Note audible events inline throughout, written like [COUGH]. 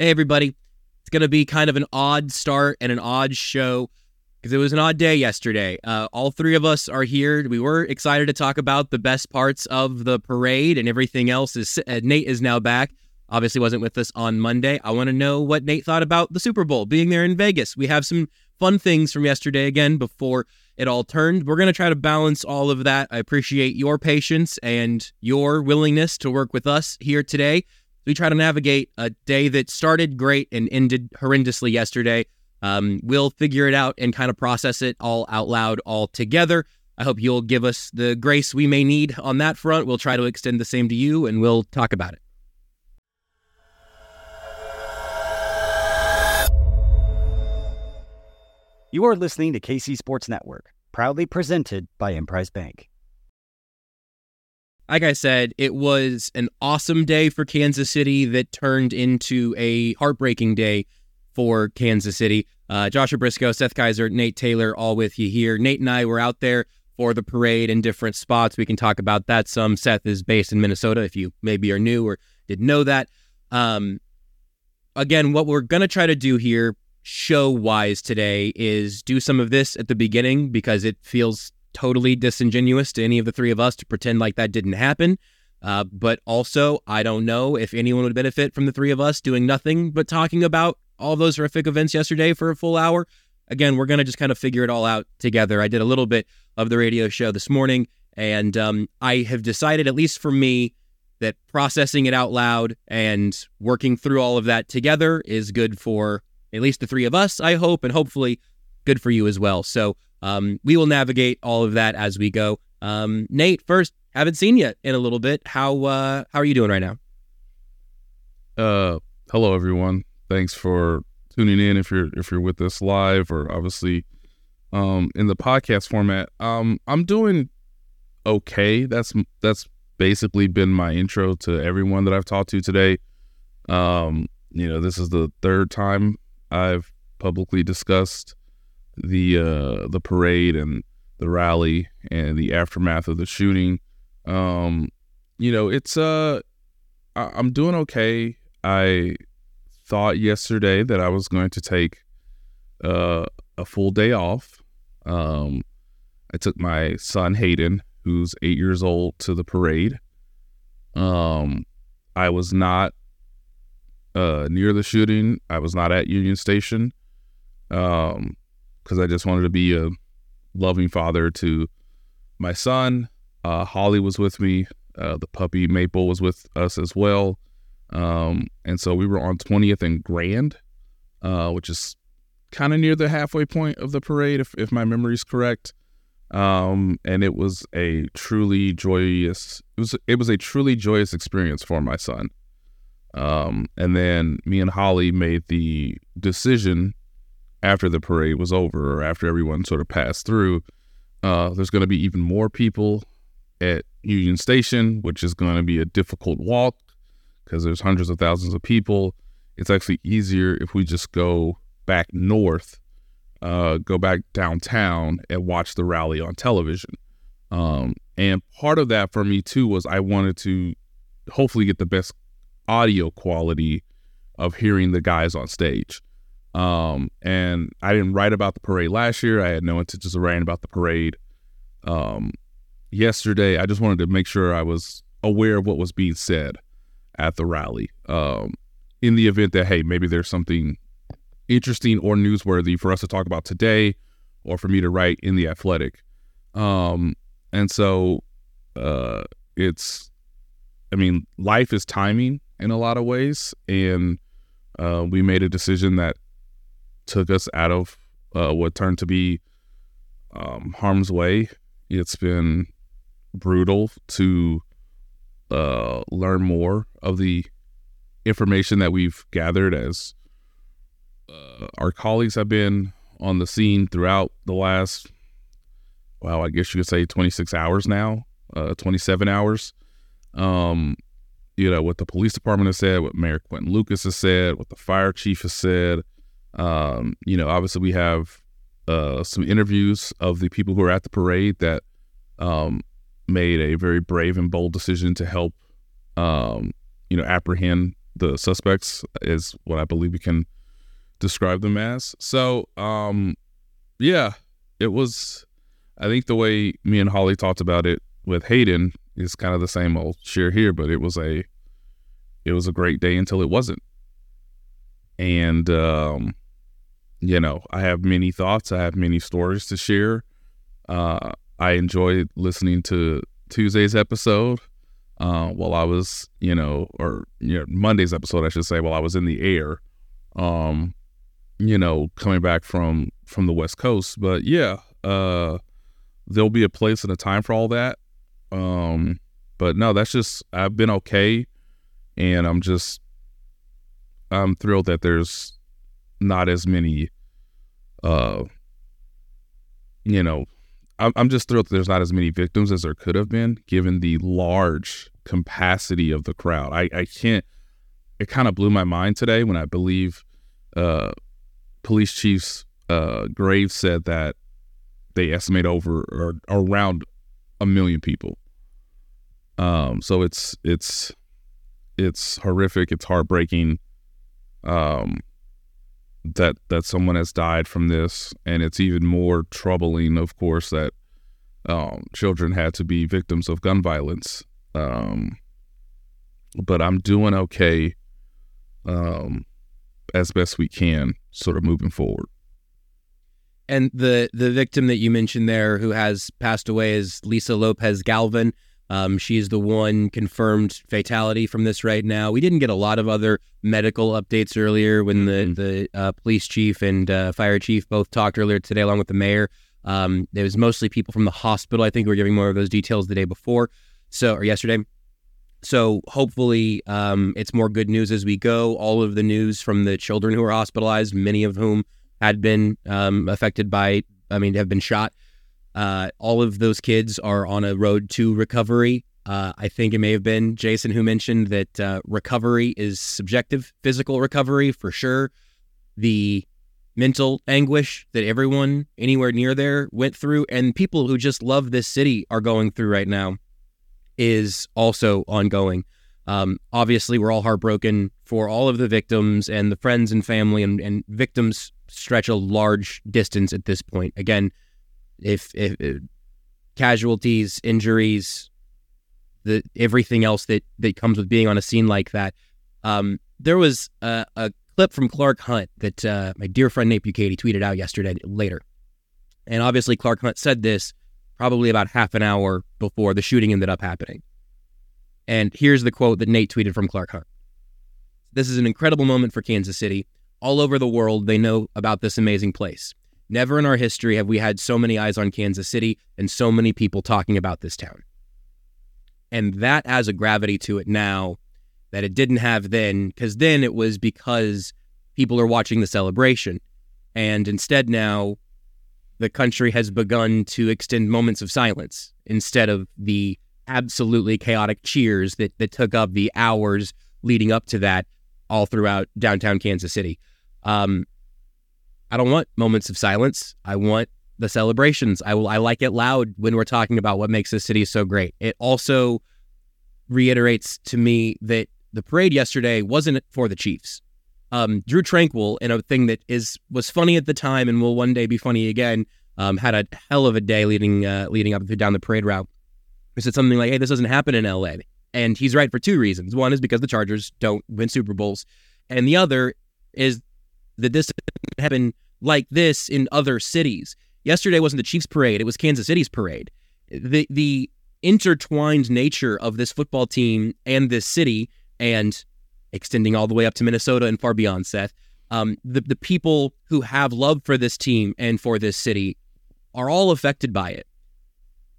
Hey, everybody. It's going to be kind of an odd start and an odd show because it was an odd day yesterday. Uh, all three of us are here. We were excited to talk about the best parts of the parade and everything else. Is uh, Nate is now back. Obviously, wasn't with us on Monday. I want to know what Nate thought about the Super Bowl being there in Vegas. We have some fun things from yesterday again before it all turned. We're going to try to balance all of that. I appreciate your patience and your willingness to work with us here today. We try to navigate a day that started great and ended horrendously yesterday. Um, we'll figure it out and kind of process it all out loud all together. I hope you'll give us the grace we may need on that front. We'll try to extend the same to you and we'll talk about it. You are listening to KC Sports Network, proudly presented by Emprise Bank. Like I said, it was an awesome day for Kansas City that turned into a heartbreaking day for Kansas City. Uh, Joshua Brisco, Seth Keysor, Nate Taylor, all with you here. Nate and I were out there for the parade in different spots. We can talk about that some. Seth is based in Minnesota, if you maybe are new or didn't know that. Um, again, what we're going to try to do here show wise today is do some of this at the beginning because it feels totally disingenuous to any of the three of us to pretend like that didn't happen. Uh, but also, I don't know if anyone would benefit from the three of us doing nothing but talking about all those horrific events yesterday for a full hour. Again, we're going to just kind of figure it all out together. I did a little bit of the radio show this morning, and um, I have decided, at least for me, that processing it out loud and working through all of that together is good for at least the three of us, I hope, and hopefully good for you as well. So um, we will navigate all of that as we go. Um, Nate, first, haven't seen you in a little bit. How uh, how are you doing right now? Uh, hello everyone. Thanks for tuning in. If you're if you're with us live or obviously um, in the podcast format, um, I'm doing okay. That's that's basically been my intro to everyone that I've talked to today. Um, you know, this is the third time I've publicly discussed the uh, the parade and the rally and the aftermath of the shooting. Um, you know, it's uh, I- I'm doing okay. I thought yesterday that I was going to take uh, a full day off. Um, I took my son Hayden, who's eight years old, to the parade. Um, I was not uh, near the shooting. I was not at Union Station because I just wanted to be a loving father to my son. Uh, Holly was with me. Uh, the puppy Maple was with us as well. Um, and so we were on 20th and Grand, uh, which is kind of near the halfway point of the parade, if, if my memory is correct. Um, and it was a truly joyous, it was, it was a truly joyous experience for my son. Um, and then me and Holly made the decision after the parade was over or after everyone sort of passed through. Uh, there's going to be even more people at Union Station, which is going to be a difficult walk because there's hundreds of thousands of people. It's actually easier if we just go back north, uh, go back downtown and watch the rally on television. Um, and part of that for me too was I wanted to hopefully get the best audio quality of hearing the guys on stage. Um, and I didn't write about the parade last year. I had no intentions of writing about the parade. Um, yesterday, I just wanted to make sure I was aware of what was being said at the rally. Um, in the event that, hey, maybe there's something interesting or newsworthy for us to talk about today or for me to write in the athletic. Um, and so uh, it's, I mean, life is timing in a lot of ways. And uh, we made a decision that took us out of uh, what turned to be um, harm's way. It's been brutal to uh, learn more of the information that we've gathered as uh, our colleagues have been on the scene throughout the last, well, I guess you could say 26 hours now, uh, 27 hours. Um, you know, what the police department has said, what Mayor Quinton Lucas has said, what the fire chief has said. Um, you know, obviously we have uh, some interviews of the people who are at the parade that um, made a very brave and bold decision to help, um, you know, apprehend the suspects is what I believe we can describe them as. So, um, yeah, it was. I think the way me and Holly talked about it with Hayden is kind of the same old share here, but it was a it was a great day until it wasn't. And um, you know, I have many thoughts, I have many stories to share. Uh, I enjoyed listening to Tuesday's episode uh, while I was, you know, or you know, Monday's episode, I should say, while I was in the air. Um, you know, coming back from from the West Coast. But yeah, uh, there'll be a place and a time for all that. Um, but no, that's just I've been okay, and I'm just I'm thrilled that there's not as many. Uh, you know, I'm I'm just thrilled that there's not as many victims as there could have been, given the large capacity of the crowd. I I can't. It kind of blew my mind today when I believe. Uh, police chiefs uh, Graves said that they estimate over or around a million people. Um, so it's it's it's horrific. It's heartbreaking. Um, that that someone has died from this, and it's even more troubling, of course, that um, children had to be victims of gun violence. Um, but I'm doing okay. Um, as best we can, sort of moving forward. And the the victim that you mentioned there, who has passed away, is Lisa Lopez Galvan. Um, she's the one confirmed fatality from this right now. We didn't get a lot of other medical updates earlier when the mm-hmm. the uh, police chief and uh, fire chief both talked earlier today, along with the mayor. Um, there was mostly people from the hospital. I think we were giving more of those details the day before, so or yesterday. So hopefully, um, it's more good news as we go. All of the news from the children who are hospitalized, many of whom had been um, affected by, I mean, have been shot. Uh, all of those kids are on a road to recovery. Uh, I think it may have been Jason who mentioned that uh, recovery is subjective, physical recovery for sure. The mental anguish that everyone anywhere near there went through, and people who just love this city are going through right now is also ongoing. Um, obviously, we're all heartbroken for all of the victims and the friends and family, and, and victims stretch a large distance at this point. Again, if, if, if casualties, injuries, the everything else that that comes with being on a scene like that. Um, there was a, a, clip from Clark Hunt that uh, my dear friend Nate Bukaty tweeted out yesterday later, and obviously Clark Hunt said this probably about half an hour before the shooting ended up happening. And here's the quote that Nate tweeted from Clark Hunt. This is an incredible moment for Kansas City. All over the world, they know about this amazing place. Never in our history have we had so many eyes on Kansas City and so many people talking about this town. And that has a gravity to it now that it didn't have then, because then it was because people are watching the celebration. And instead now, the country has begun to extend moments of silence instead of the absolutely chaotic cheers that, that took up the hours leading up to that all throughout downtown Kansas City. Um, I don't want moments of silence. I want the celebrations. I will. I like it loud when we're talking about what makes this city so great. It also reiterates to me that the parade yesterday wasn't for the Chiefs um, Drue Tranquill in a thing that is was funny at the time and will one day be funny again. Um, had a hell of a day leading uh, leading up down the parade route. He said something like, "Hey, this doesn't happen in L.A." And he's right for two reasons. One is because the Chargers don't win Super Bowls, and the other is that this doesn't like this in other cities. Yesterday wasn't the Chiefs parade; it was Kansas City's parade. The the intertwined nature of this football team and this city, and extending all the way up to Minnesota and far beyond, Seth. Um, the, the people who have love for this team and for this city are all affected by it.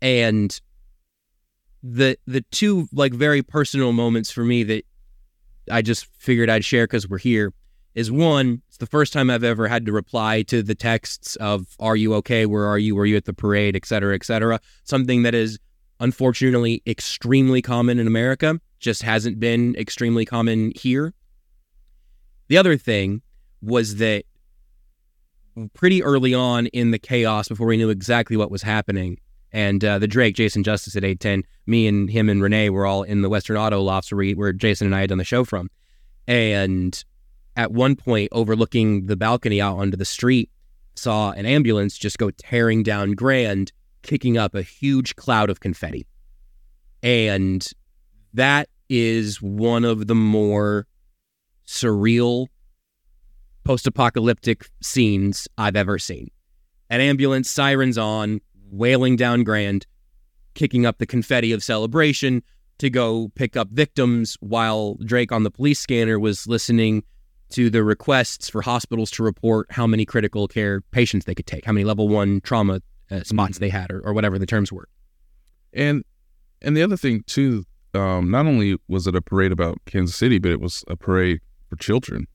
And the the two like very personal moments for me that I just figured I'd share because we're here is one, it's the first time I've ever had to reply to the texts of "Are you okay? Where are you? Were you at the parade?" et cetera, et cetera. Something that is unfortunately extremely common in America just hasn't been extremely common here. The other thing was that pretty early on in the chaos, before we knew exactly what was happening, and uh, the Drake, Jason Justice at 810, me and him and Renee were all in the Western Auto Lofts where, we, where Jason and I had done the show from. and at one point overlooking the balcony out onto the street saw an ambulance just go tearing down Grand, kicking up a huge cloud of confetti. And that is one of the more surreal post apocalyptic scenes I've ever seen. An ambulance, sirens on, wailing down Grand, kicking up the confetti of celebration to go pick up victims while Drake on the police scanner was listening to the requests for hospitals to report how many critical care patients they could take, how many level one trauma uh, spots mm-hmm. they had, or, or whatever the terms were. And and the other thing too, um, not only was it a parade about Kansas City, but it was a parade for children.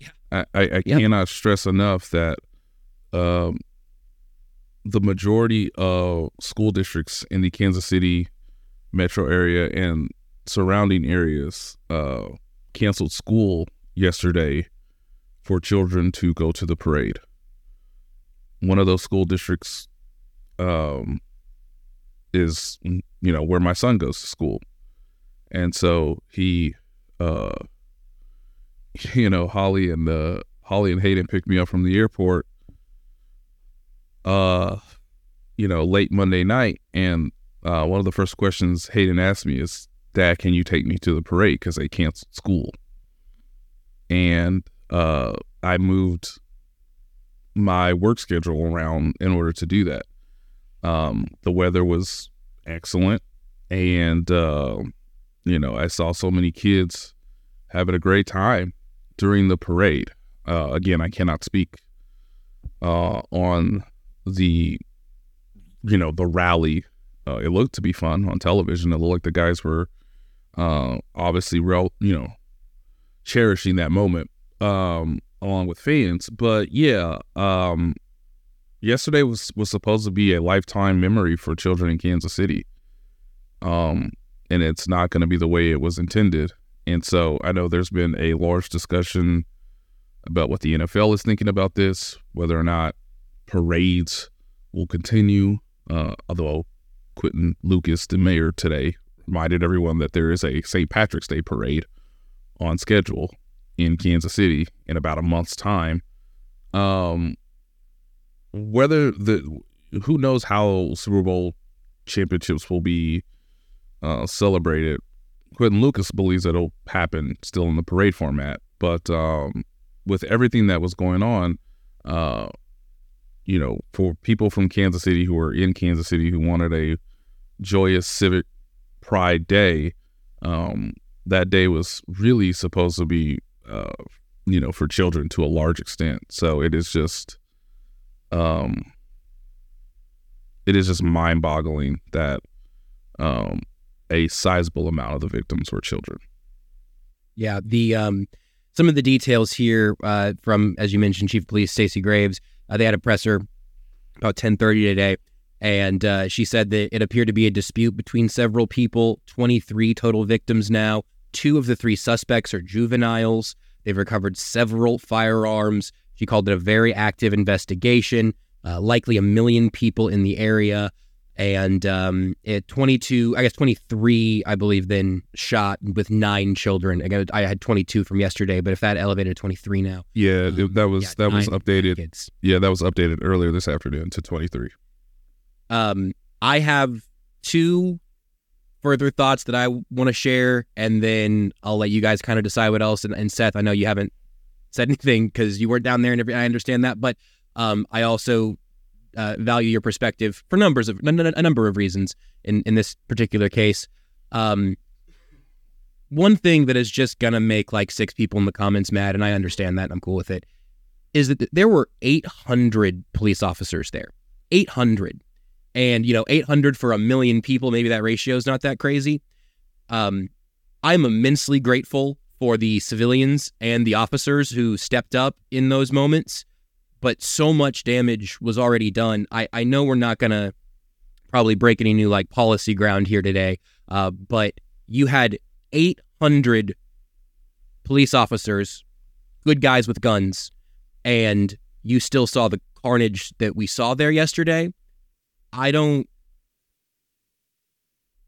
Yeah. I, I, I cannot stress enough that um, the majority of school districts in the Kansas City metro area and surrounding areas uh, canceled school yesterday for children to go to the parade. One of those school districts um, is, you know, where my son goes to school. And so he, uh, [LAUGHS] you know, Holly and uh, Holly and Hayden picked me up from the airport, uh, you know, late Monday night. And uh, one of the first questions Hayden asked me is, Dad, can you take me to the parade? Because they canceled school and uh, I moved my work schedule around in order to do that. Um, the weather was excellent, and uh, you know I saw so many kids having a great time during the parade. Uh, again, I cannot speak uh, on the you know the rally. Uh, it looked to be fun on television. It looked like the guys were uh, obviously real, you know, cherishing that moment um, along with fans. But yeah, um, yesterday was was supposed to be a lifetime memory for children in Kansas City, um, and it's not going to be the way it was intended. And so I know there's been a large discussion about what the NFL is thinking about this, whether or not parades will continue. Uh, although Quinton Lucas, the mayor today, reminded everyone that there is a St. Patrick's Day parade on schedule in Kansas City in about a month's time. Um, whether the who knows how Super Bowl championships will be uh, celebrated. Quinton Lucas believes it'll happen still in the parade format, but um, with everything that was going on, uh, you know, for people from Kansas City who were in Kansas City who wanted a joyous civic pride day, um, that day was really supposed to be, uh, you know, for children to a large extent. So it is just, um, it is just mind boggling that, um, a sizable amount of the victims were children. Yeah. The, um, some of the details here, uh, from, as you mentioned, Chief Police Stacey Graves, uh, they had a presser about 1030 today and uh, she said that it appeared to be a dispute between several people 23 total victims now Two of the three suspects are juveniles. They've recovered several firearms. She called it a very active investigation, uh, likely a million people in the area. And um, at 22, I guess 23, I believe, then shot with nine children. Again, I had 22 from yesterday, but if that elevated to 23 now. Yeah, um, that was yeah, that was updated. Yeah, that was updated earlier this afternoon to 23. Um, I have two further thoughts that I want to share, and then I'll let you guys kind of decide what else. And, and Seth, I know you haven't said anything because you weren't down there, and every, I understand that, but um, I also uh, value your perspective for numbers of a number of reasons. In in this particular case, um, one thing that is just gonna make like six people in the comments mad, and I understand that, and I'm cool with it, is that there were 800 police officers there. 800 and you know 800 for a million people maybe that ratio is not that crazy. Um, i'm immensely grateful for the civilians and the officers who stepped up in those moments but so much damage was already done. I, I know we're not going to probably break any new like policy ground here today uh, but you had 800 police officers good guys with guns and you still saw the carnage that we saw there yesterday I don't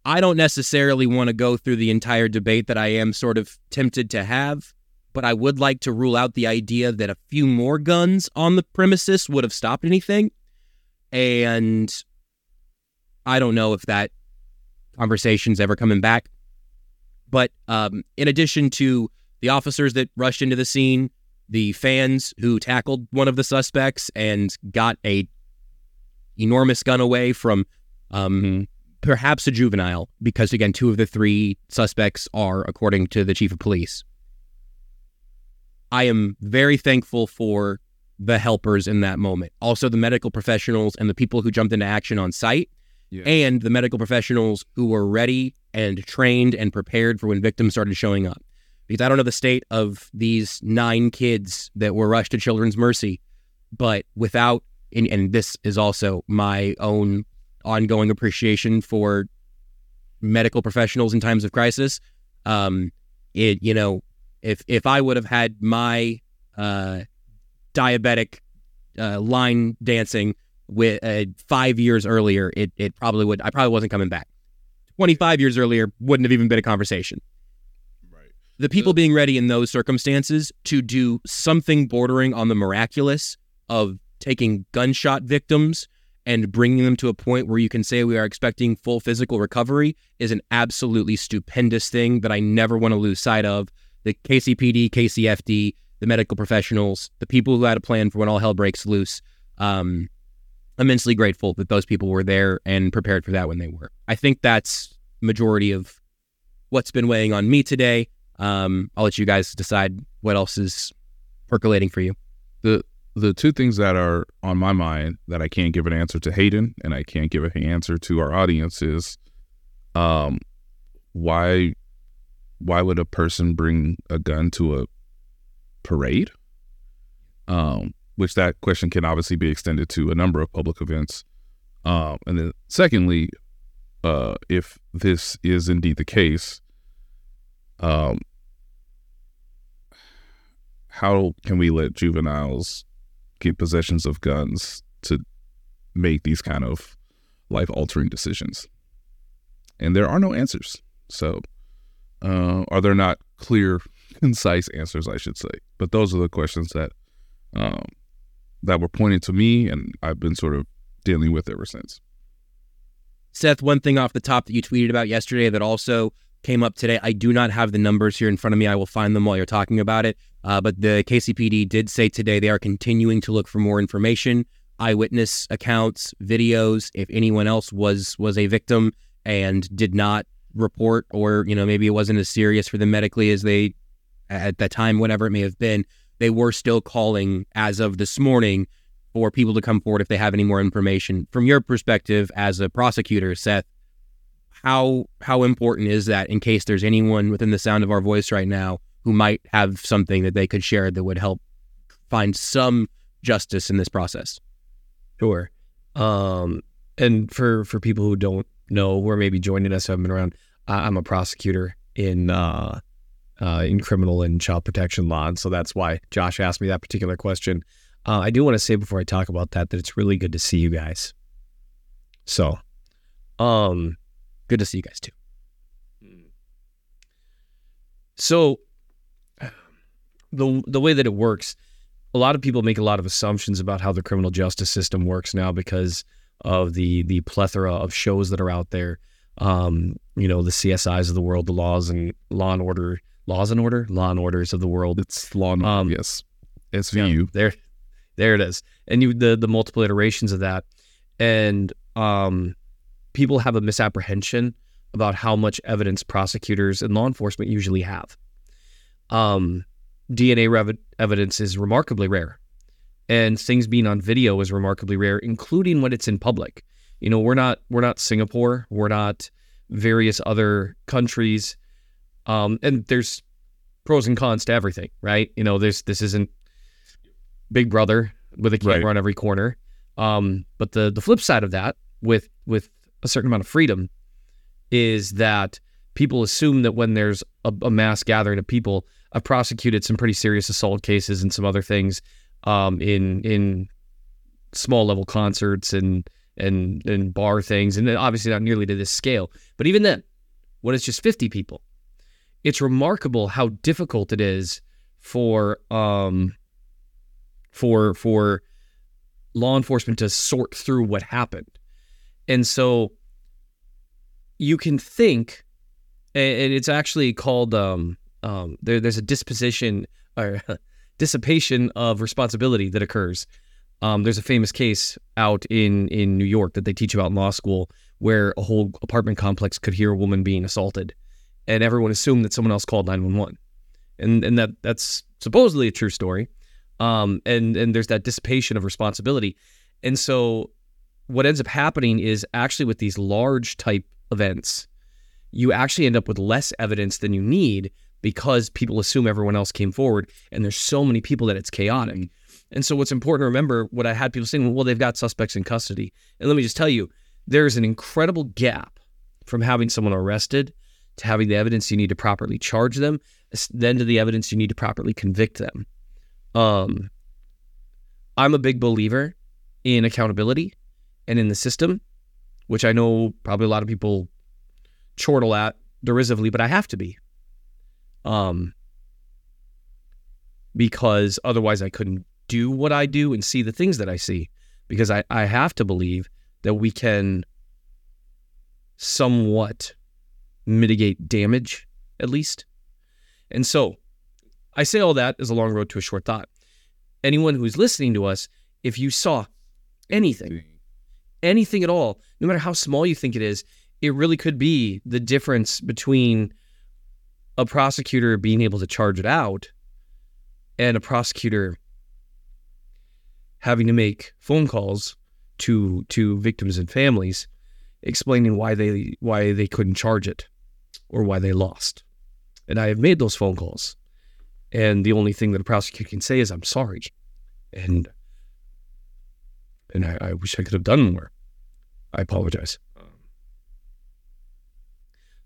I don't necessarily want to go through the entire debate that I am sort of tempted to have but I would like to rule out the idea that a few more guns on the premises would have stopped anything. And I don't know if that conversation's ever coming back. But um, in addition to the officers that rushed into the scene, the fans who tackled one of the suspects and got a enormous gun away from um, Mm-hmm. perhaps a juvenile, because again, two of the three suspects are, according to the chief of police. I am very thankful for the helpers in that moment. Also, the medical professionals and the people who jumped into action on site, Yeah. and the medical professionals who were ready and trained and prepared for when victims started showing up. Because I don't know the state of these nine kids that were rushed to Children's Mercy, but without, and, and this is also my own ongoing appreciation for medical professionals in times of crisis. Um, it, you know, if if I would have had my uh, diabetic uh, line dancing with uh, five years earlier, it it probably would. I probably wasn't coming back. Twenty five years earlier wouldn't have even been a conversation. Right. The people being ready in those circumstances to do something bordering on the miraculous of taking gunshot victims and bringing them to a point where you can say we are expecting full physical recovery is an absolutely stupendous thing that I never want to lose sight of. The KCPD, KCFD, the medical professionals, the people who had a plan for when all hell breaks loose. Um, immensely grateful that those people were there and prepared for that when they were. I think that's majority of what's been weighing on me today. Um, I'll let you guys decide what else is percolating for you. the the two things that are on my mind that I can't give an answer to Hayden and I can't give an answer to our audience is um why why would a person bring a gun to a parade? Um which that question can obviously be extended to a number of public events. Um and then secondly, uh if this is indeed the case, um how can we let juveniles get possessions of guns to make these kind of life altering decisions? And there are no answers. So, uh, are there not clear, [LAUGHS] concise answers, I should say? But those are the questions that um, that were pointed to me, and I've been sort of dealing with ever since. Seth, one thing off the top that you tweeted about yesterday that also came up today. I do not have the numbers here in front of me. I will find them while you're talking about it. Uh, but the KCPD did say today they are continuing to look for more information, eyewitness accounts, videos. If anyone else was was a victim and did not report, or you know maybe it wasn't as serious for them medically as they at that time, whatever it may have been, they were still calling as of this morning for people to come forward if they have any more information. From your perspective as a prosecutor, Seth, how how important is that in case there's anyone within the sound of our voice right now who might have something that they could share that would help find some justice in this process? Sure. Um, and for for people who don't know, who are maybe joining us, who haven't been around, I'm a prosecutor in uh, uh, in criminal and child protection law, and so that's why Josh asked me that particular question. Uh, I do want to say before I talk about that that it's really good to see you guys. So, um, Good to see you guys too. So the the way that it works, a lot of people make a lot of assumptions about how the criminal justice system works now because of the the plethora of shows that are out there. Um, you know, the CSIs of the world, the laws and law and order, laws and order, law and orders of the world. It's law, and Um, yes, SVU. There, there it is. And you the the multiple iterations of that, and um, people have a misapprehension about how much evidence prosecutors and law enforcement usually have. Um, DNA rev- evidence is remarkably rare, and things being on video is remarkably rare, including when it's in public. You know, we're not we're not Singapore, we're not various other countries, um, and there's pros and cons to everything, right? You know, there's this isn't Big Brother with a camera Right. on every corner. Um, but the the flip side of that, with with a certain amount of freedom, is that people assume that when there's a, a mass gathering of people, I've prosecuted some pretty serious assault cases and some other things um, in in small level concerts and and and bar things, and obviously not nearly to this scale. But even then, when it's just 50 people, it's remarkable how difficult it is for um for for law enforcement to sort through what happened. And so you can think and it's actually called um um there, there's a disposition [LAUGHS] or dissipation of responsibility that occurs. Um, there's a famous case out in in New York that they teach about in law school where a whole apartment complex could hear a woman being assaulted, and everyone assumed that someone else called 911, and and that that's supposedly a true story. Um, and and there's that dissipation of responsibility, and so what ends up happening is actually with these large type events, you actually end up with less evidence than you need because people assume everyone else came forward, and there's so many people that it's chaotic. And so, what's important to remember, what I had people saying, well, they've got suspects in custody. And let me just tell you, there's an incredible gap from having someone arrested to having the evidence you need to properly charge them, then to the evidence you need to properly convict them. Um, I'm a big believer in accountability and in the system, which I know probably a lot of people chortle at derisively, but I have to be. Um, because otherwise I couldn't do what I do and see the things that I see. Because I, I have to believe that we can somewhat mitigate damage, at least. And so I say all that as a long road to a short thought. Anyone who's listening to us, if you saw anything, anything at all, no matter how small you think it is, it really could be the difference between a prosecutor being able to charge it out and a prosecutor having to make phone calls to to victims and families explaining why they why they couldn't charge it or why they lost. And I have made those phone calls. And the only thing that a prosecutor can say is I'm sorry. And and I, I wish I could have done more. I apologize.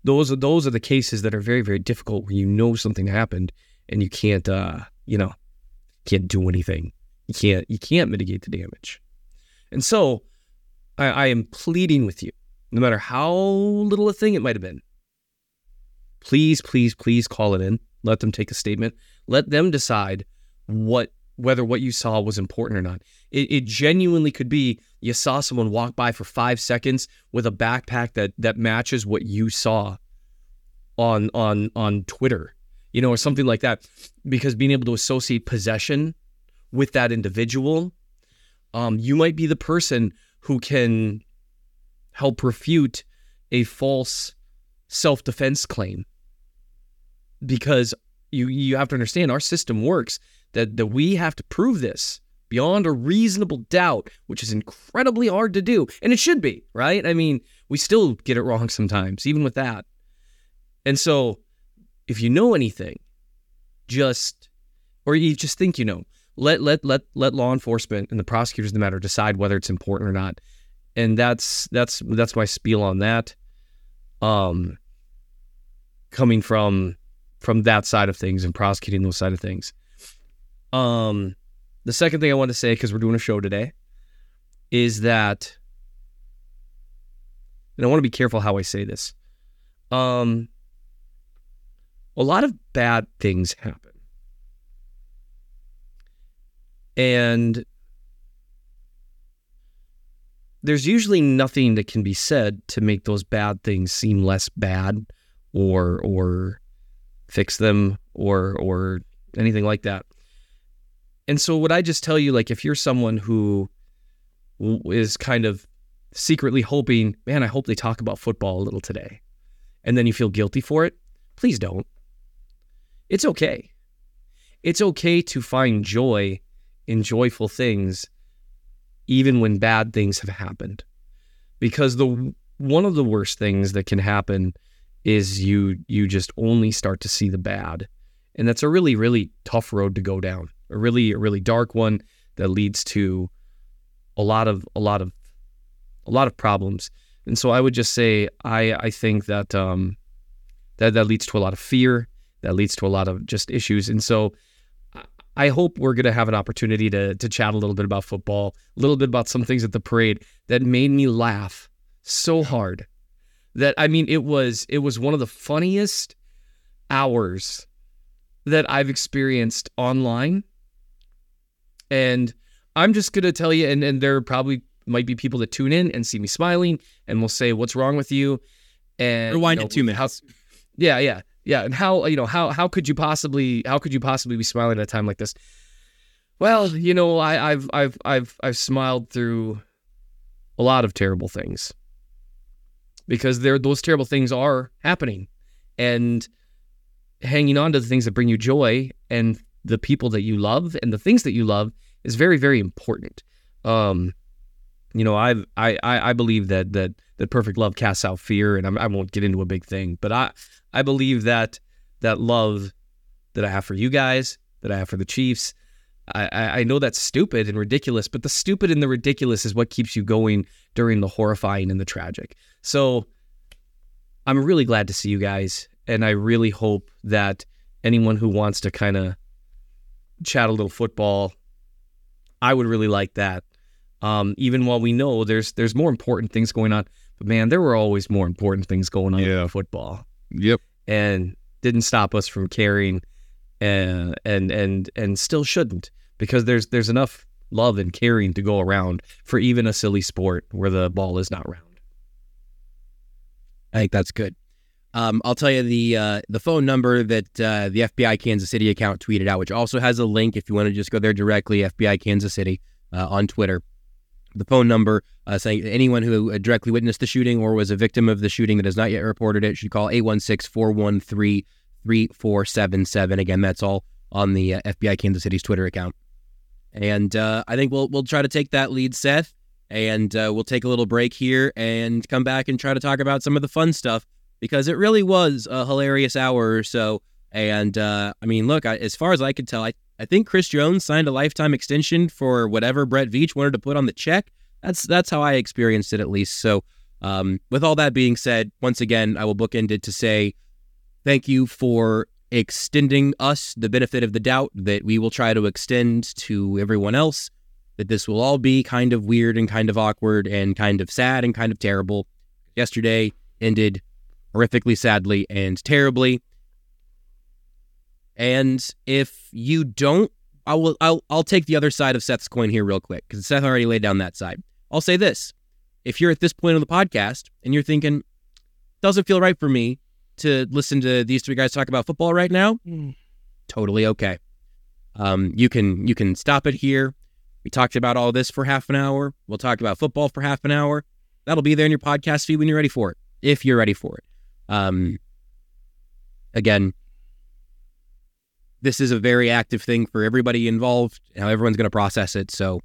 Those are those are the cases that are very, very difficult where you know something happened and you can't uh, you know, can't do anything. You can't you can't mitigate the damage. And so I, I am pleading with you, no matter how little a thing it might have been, please, please, please call it in. Let them take a statement. Let them decide what whether what you saw was important or not. It, it, genuinely could be you saw someone walk by for five seconds with a backpack that that matches what you saw on on on Twitter, you know, or something like that. Because being able to associate possession with that individual, um, you might be the person who can help refute a false self defense claim. Because you you have to understand our system works that, that we have to prove this beyond a reasonable doubt, which is incredibly hard to do. And it should be, right? I mean, we still get it wrong [LAUGHS] sometimes, even with that. And so if you know anything, just or you just think you know, let let let let law enforcement and the prosecutors in the matter decide whether it's important or not. And that's that's that's my spiel on that. Um coming from from that side of things and prosecuting those side of things. Um the second thing I want to say because we're doing a show today is that and I want to be careful how I say this. Um a lot of bad things happen. And there's usually nothing that can be said to make those bad things seem less bad or or fix them or or anything like that. And so would I just tell you like if you're someone who is kind of secretly hoping, man, I hope they talk about football a little today. And then you feel guilty for it, please don't. It's okay. It's okay to find joy in joyful things even when bad things have happened. Because the one of the worst things that can happen is you you just only start to see the bad. And that's a really really tough road to go down. A really a really dark one that leads to a lot of a lot of a lot of problems. And so I would just say I I think that um that that leads to a lot of fear, that leads to a lot of just issues. And so I hope we're going to have an opportunity to to chat a little bit about football, a little bit about some things at the parade that made me laugh so hard. That I mean, it was it was one of the funniest hours that I've experienced online. And I'm just going to tell you, and, and there probably might be people that tune in and see me smiling and will say, What's wrong with you? And Rewind you know, it two minutes. How, yeah, yeah, yeah. And how, you know, how how could you possibly how could you possibly be smiling at a time like this? Well, you know, I, I've I've I've I've smiled through a lot of terrible things because there those terrible things are happening, and hanging on to the things that bring you joy and the people that you love and the things that you love is very very important. Um, you know, I've, I I believe that that that perfect love casts out fear, and I'm, I won't get into a big thing, but I I believe that that love that I have for you guys, that I have for the Chiefs. I, I know that's stupid and ridiculous, but the stupid and the ridiculous is what keeps you going during the horrifying and the tragic. So I'm really glad to see you guys. And I really hope that anyone who wants to kind of chat a little football, I would really like that. Um, even while we know there's there's more important things going on, but man, there were always more important things going on Yeah. in football, Yep. and didn't stop us from caring, and and and and still shouldn't because there's there's enough love and caring to go around for even a silly sport where the ball is not round. I think that's good. Um, I'll tell you the uh, the phone number that uh, the FBI Kansas City account tweeted out, which also has a link if you want to just go there directly. FBI Kansas City uh, on Twitter. The phone number uh, saying anyone who uh, directly witnessed the shooting or was a victim of the shooting that has not yet reported it should call 816 413 3477. Again, that's all on the uh, FBI Kansas City's Twitter account. And I think we'll we'll try to take that lead, Seth, and we'll take a little break here and come back and try to talk about some of the fun stuff because it really was a hilarious hour or so. And uh, I mean, look, I, as far as I could tell, I, I think Chris Jones signed a lifetime extension for whatever Brett Veach wanted to put on the check. That's that's how I experienced it at least. So, um, with all that being said, once again, I will bookend it to say thank you for extending us the benefit of the doubt that we will try to extend to everyone else. That this will all be kind of weird and kind of awkward and kind of sad and kind of terrible. Yesterday ended horrifically, sadly, and terribly. And if you don't, I will. I'll. I'll take the other side of Seth's coin here real quick because Seth already laid down that side. I'll say this: if you're at this point of the podcast and you're thinking, doesn't feel right for me to listen to these three guys talk about football right now, totally okay. Um, you can you can stop it here. We talked about all this for half an hour. We'll talk about football for half an hour. That'll be there in your podcast feed when you're ready for it, if you're ready for it. Um, again, this is a very active thing for everybody involved. How everyone's going to process it. So,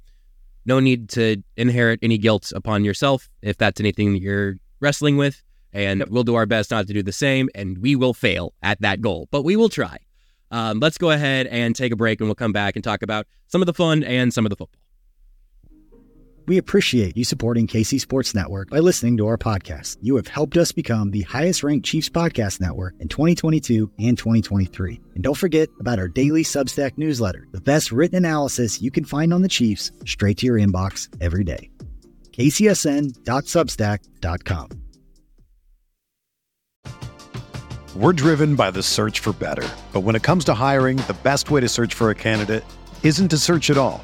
no need to inherit any guilt upon yourself if that's anything that you're wrestling with. And we'll do our best not to do the same, and we will fail at that goal, but we will try. Um, let's go ahead and take a break, and we'll come back and talk about some of the fun and some of the football. We appreciate you supporting KC Sports Network by listening to our podcast. You have helped us become the highest ranked Chiefs podcast network in 2022 and 2023. And don't forget about our daily Substack newsletter, the best written analysis you can find on the Chiefs straight to your inbox every day. kcsn.substack.com. We're driven by the search for better. But when it comes to hiring, the best way to search for a candidate isn't to search at all.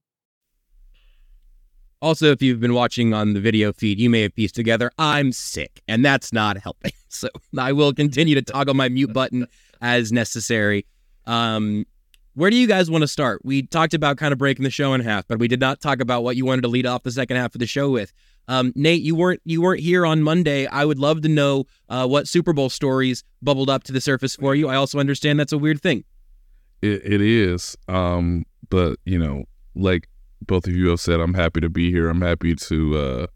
Also, if you've been watching on the video feed, you may have pieced together, I'm sick, and that's not helping. [LAUGHS] So I will continue to toggle my mute button as necessary. Um, where do you guys want to start? We talked about kind of breaking the show in half, but we did not talk about what you wanted to lead off the second half of the show with. Um, Nate, you weren't you weren't here on Monday. I would love to know uh, what Super Bowl stories bubbled up to the surface for you. I also understand that's a weird thing. It, it is, um, but you know, like both of you have said, I'm happy to be here. I'm happy to uh,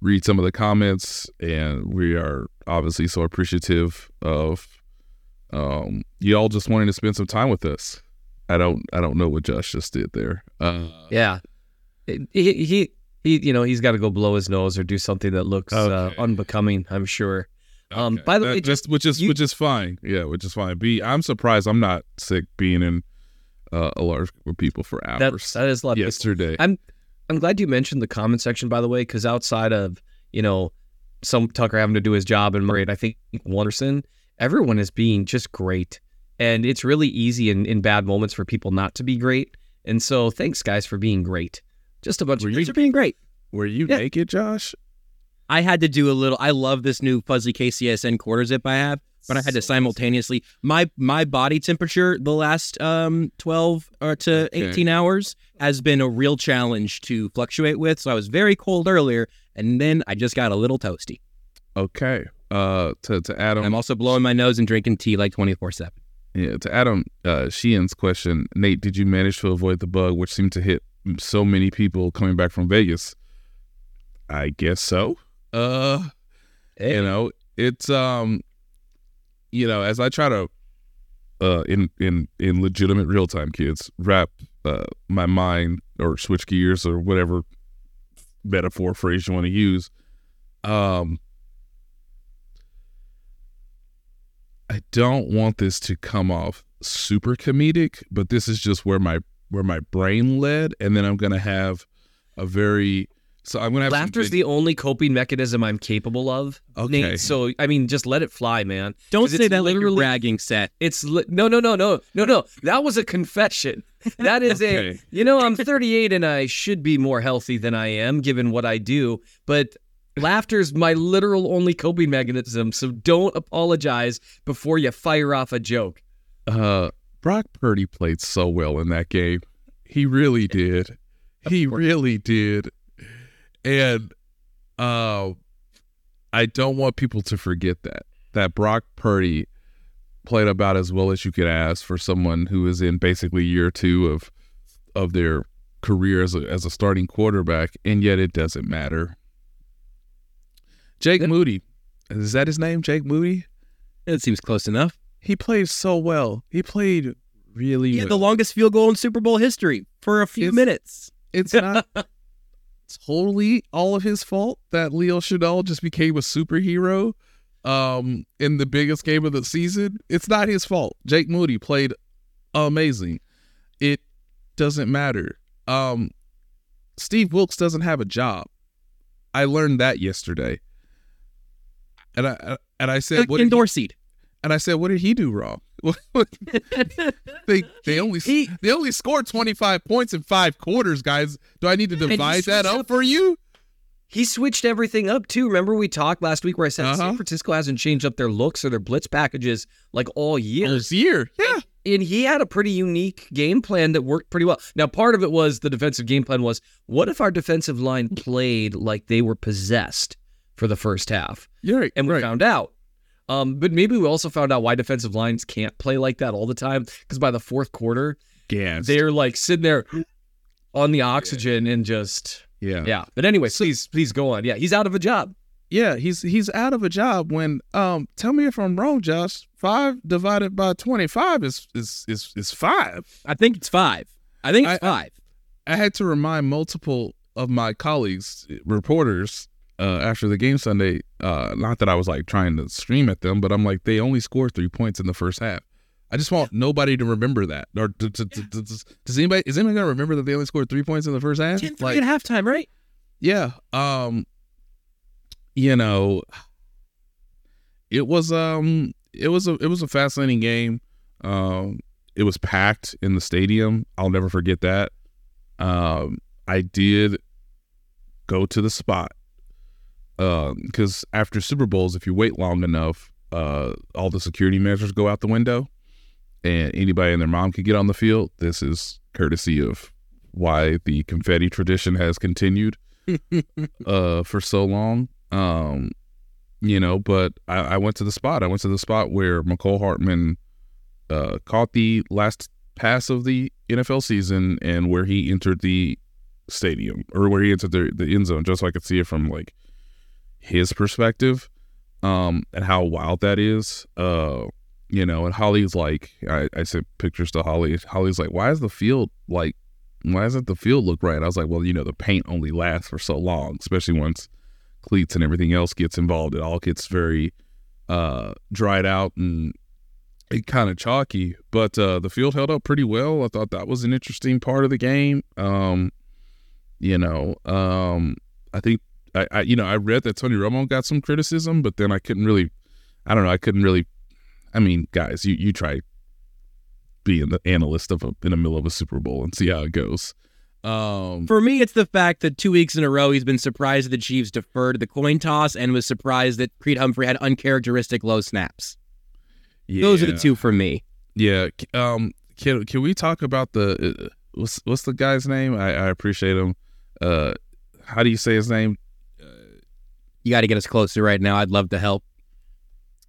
read some of the comments, and we are obviously so appreciative of um, you all just wanting to spend some time with us. I don't I don't know what Josh just did there. Uh, Yeah, he he, he you know he's got to go blow his nose or do something that looks uh, unbecoming. I'm sure. Um, okay. by the That way, just which is you- which is fine. Yeah, which is fine. B, I'm surprised I'm not sick being in uh, a large group of people for that hours that is a lot. yesterday. I'm I'm glad you mentioned the comment section by the way, because outside of you know some Tucker having to do his job and Murray, I think Wonderson, everyone is being just great, and it's really easy in in bad moments for people not to be great. And so thanks guys for being great. Just a bunch Were of Thanks for being great. Were you Yeah. naked, Josh? I had to do a little. I love this new fuzzy KCSN quarter zip I have, but I had to simultaneously my my body temperature the last um 12 or to Okay. 18 hours has been a real challenge to fluctuate with. So I was very cold earlier, and then I just got a little toasty. Okay. Uh, to to Adam, I'm also blowing my nose and drinking tea like 24 seven. Yeah, to Adam uh, Sheehan's question, Nate, did you manage to avoid the bug, which seemed to hit so many people coming back from Vegas? I guess so. Uh, you know, it's um, you know, as I try to, uh, in in in legitimate real time, kids, wrap uh, my mind or switch gears or whatever metaphor phrase you want to use, um. I don't want this to come off super comedic, but this is just where my where my brain led, and then I'm gonna have a very so I'm gonna have some Laughter's big- the only coping mechanism I'm capable of. Okay. Nate, so I mean, just let it fly, man. Don't 'Cause say that like you're literally- bragging, Seth. It's li- no, no, no, no, no, no. That was a confession. That is Okay. a. You know, I'm 38 and I should be more healthy than I am, given what I do. But laughter's my literal only coping mechanism. So don't apologize before you fire off a joke. uh Brock Purdy played so well in that game. He really did. He really did. And uh I don't want people to forget that. That Brock Purdy played about as well as you could ask for someone who is in basically year 2 of of their career as a, as a starting quarterback and yet it doesn't matter. Jake Moody. Is that his name? Jake Moody? It seems close enough. He played so well. He played really He had well. the longest field goal in Super Bowl history for a few It's- minutes. it's not [LAUGHS] totally all of his fault that Leo Chenal just became a superhero um in the biggest game of the season. It's not his fault. Jake Moody played amazing. It doesn't matter. Um Steve Wilks doesn't have a job. I learned that yesterday. And I and I said what did he, Indoor seat. and I said what did he do wrong? [LAUGHS] they they only He- they only scored 25 points in 5 quarters, guys. Do I need to divide that up up- for you? He switched everything up too. Remember we talked last week where I said Uh-huh. San Francisco hasn't changed up their looks or their blitz packages like all year. This year. Yeah. and he had a pretty unique game plan that worked pretty well. Now, part of it was the defensive game plan was what if our defensive line played like they were possessed for the first half. You're right. and we right. found out. Um, but maybe we also found out why defensive lines can't play like that all the time because by the fourth quarter, Gassed. they're like sitting there on the oxygen and just yeah. yeah. But anyway, please please go on. Yeah, he's out of a job. Yeah, he's he's out of a job when um tell me if I'm wrong, Josh. Five divided by twenty five is is is is five. I think it's five. I think it's I- I- five. I had to remind multiple of my colleagues, reporters, uh, after the game Sunday. Uh, not that I was like trying to scream at them, but I'm like, they only scored three points in the first half. I just want nobody to remember that. Or to, to, to- does anybody is anybody gonna remember that they only scored three points in the first half? 10 Like, at halftime, right? yeah. Um, you know, it was um, it was a it was a fascinating game. Um, it was packed in the stadium. I'll never forget that. Um, I did go to the spot because after Super Bowls, if you wait long enough, uh, all the security measures go out the window, and anybody and their mom can get on the field. This is courtesy of why the confetti tradition has continued [LAUGHS] uh, for so long. Um, you know, but I, I went to the spot. I went to the spot where Mecole Hardman uh, caught the last pass of the NFL season and where he entered the stadium or where he entered the, the end zone, just so I could see it from like his perspective um, and how wild that is. Uh, you know, and Holly's like, I, I sent pictures to Holly. Holly's like, why is the field like, why doesn't the field look right? I was like, well, you know, the paint only lasts for so long, especially once cleats and everything else gets involved. It all gets very uh, dried out and it kind of chalky. But uh, the field held up pretty well. I thought that was an interesting part of the game. Um, you know, um, I think I, I, you know, I read that Tony Romo got some criticism, but then I couldn't really, I don't know, I couldn't really. I mean, guys, you you try being the analyst of a, in the middle of a Super Bowl and see how it goes. Um, For me, it's the fact that two weeks in a row he's been surprised that the Chiefs deferred the coin toss and was surprised that Creed Humphrey had uncharacteristic low snaps. Those are the two for me. Yeah. Um. Can Can we talk about the uh, what's What's the guy's name? I, I appreciate him. Uh, how do you say his name? You got to get us closer right now. I'd love to help.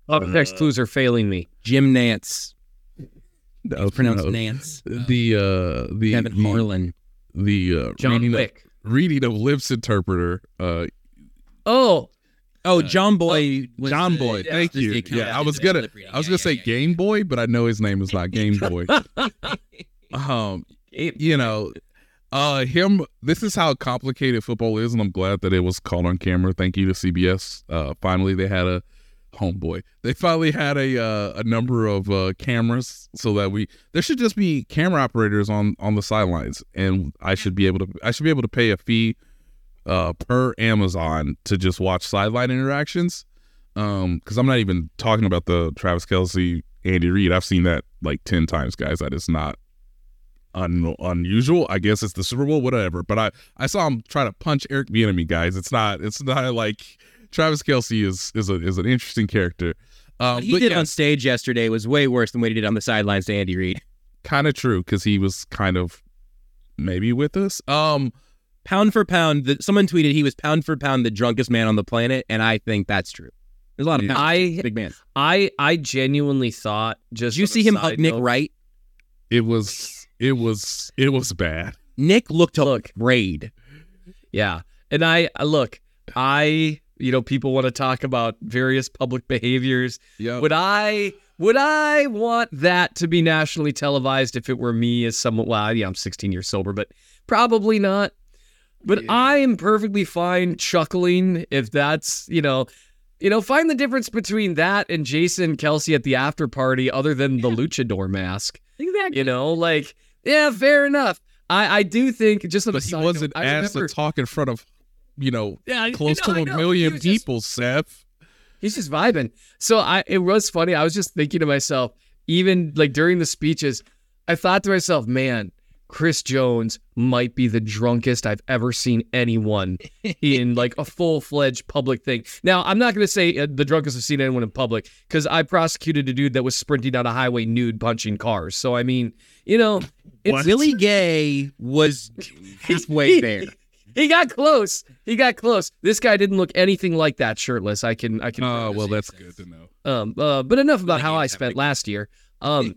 Up next, clues are failing me. Jim Nantz. No, It's pronounced no. Nance. The uh the Kevin the, Harlan. the uh, John reading Wick. of reading of lips interpreter. Uh, Oh, Oh, Jomboy. was John the- Boy. yeah, Thank you. Yeah, I was gonna lip. I was Yeah, gonna yeah, say yeah. Game Boy, but I know his name is not Game Boy. [LAUGHS] um, you know, uh, him. This is how complicated football is, and I'm glad that it was caught on camera. Thank you to CBS. Uh, finally, they had a homeboy. They finally had a uh, a number of uh, cameras so that we there should just be camera operators on on the sidelines, and I should be able to I should be able to pay a fee uh, per Amazon to just watch sideline interactions. Um, because I'm not even talking about the Travis Kelce, Andy Reid. I've seen that like ten times, guys. That is not un- unusual. I guess it's the Super Bowl, whatever. But I I saw him try to punch Eric Bieniemy, guys. It's not it's not [LAUGHS] like Travis Kelce is is a is an interesting character. Um, What he but did yeah, on stage yesterday was way worse than what he did on the sidelines to Andy Reid. [LAUGHS] kind of true because he was kind of maybe with us. Um, Pound for pound, the, someone tweeted he was pound for pound the drunkest man on the planet, and I think that's true. There's a lot of Yeah. pounds, I big man. I I genuinely thought just Did you see him hug Nick Wright? it was it was it was bad. Nick looked to Look. raid. Yeah. And I I- look, I you know, people want to talk about various public behaviors. Yeah, Would I would I want that to be nationally televised if it were me as someone well, yeah, I'm 16 years sober, but probably not. But Yeah. I am perfectly fine chuckling if that's, you know, you know, find the difference between that and Jason Kelce at the after party other than the luchador mask. Exactly. You know, like, yeah, fair enough. I, I do think just on a but he wasn't note, I asked remember- to talk in front of you know Yeah, close I know, to a million was just- people, Seth. He's just vibing. So I it was funny. I was just thinking to myself, even like during the speeches, I thought to myself, man, Chris Jones might be the drunkest I've ever seen anyone [LAUGHS] in like a full fledged public thing. Now, I'm not going to say uh, the drunkest I've seen anyone in public because I prosecuted a dude that was sprinting down a highway nude punching cars. So, I mean, you know, it's Willie Gay was [LAUGHS] halfway there. he got close. He got close. This guy didn't look anything like that shirtless. I can I can. Oh, promise well, you. that's good to know. Um, uh, but enough about how I spent last year. Um,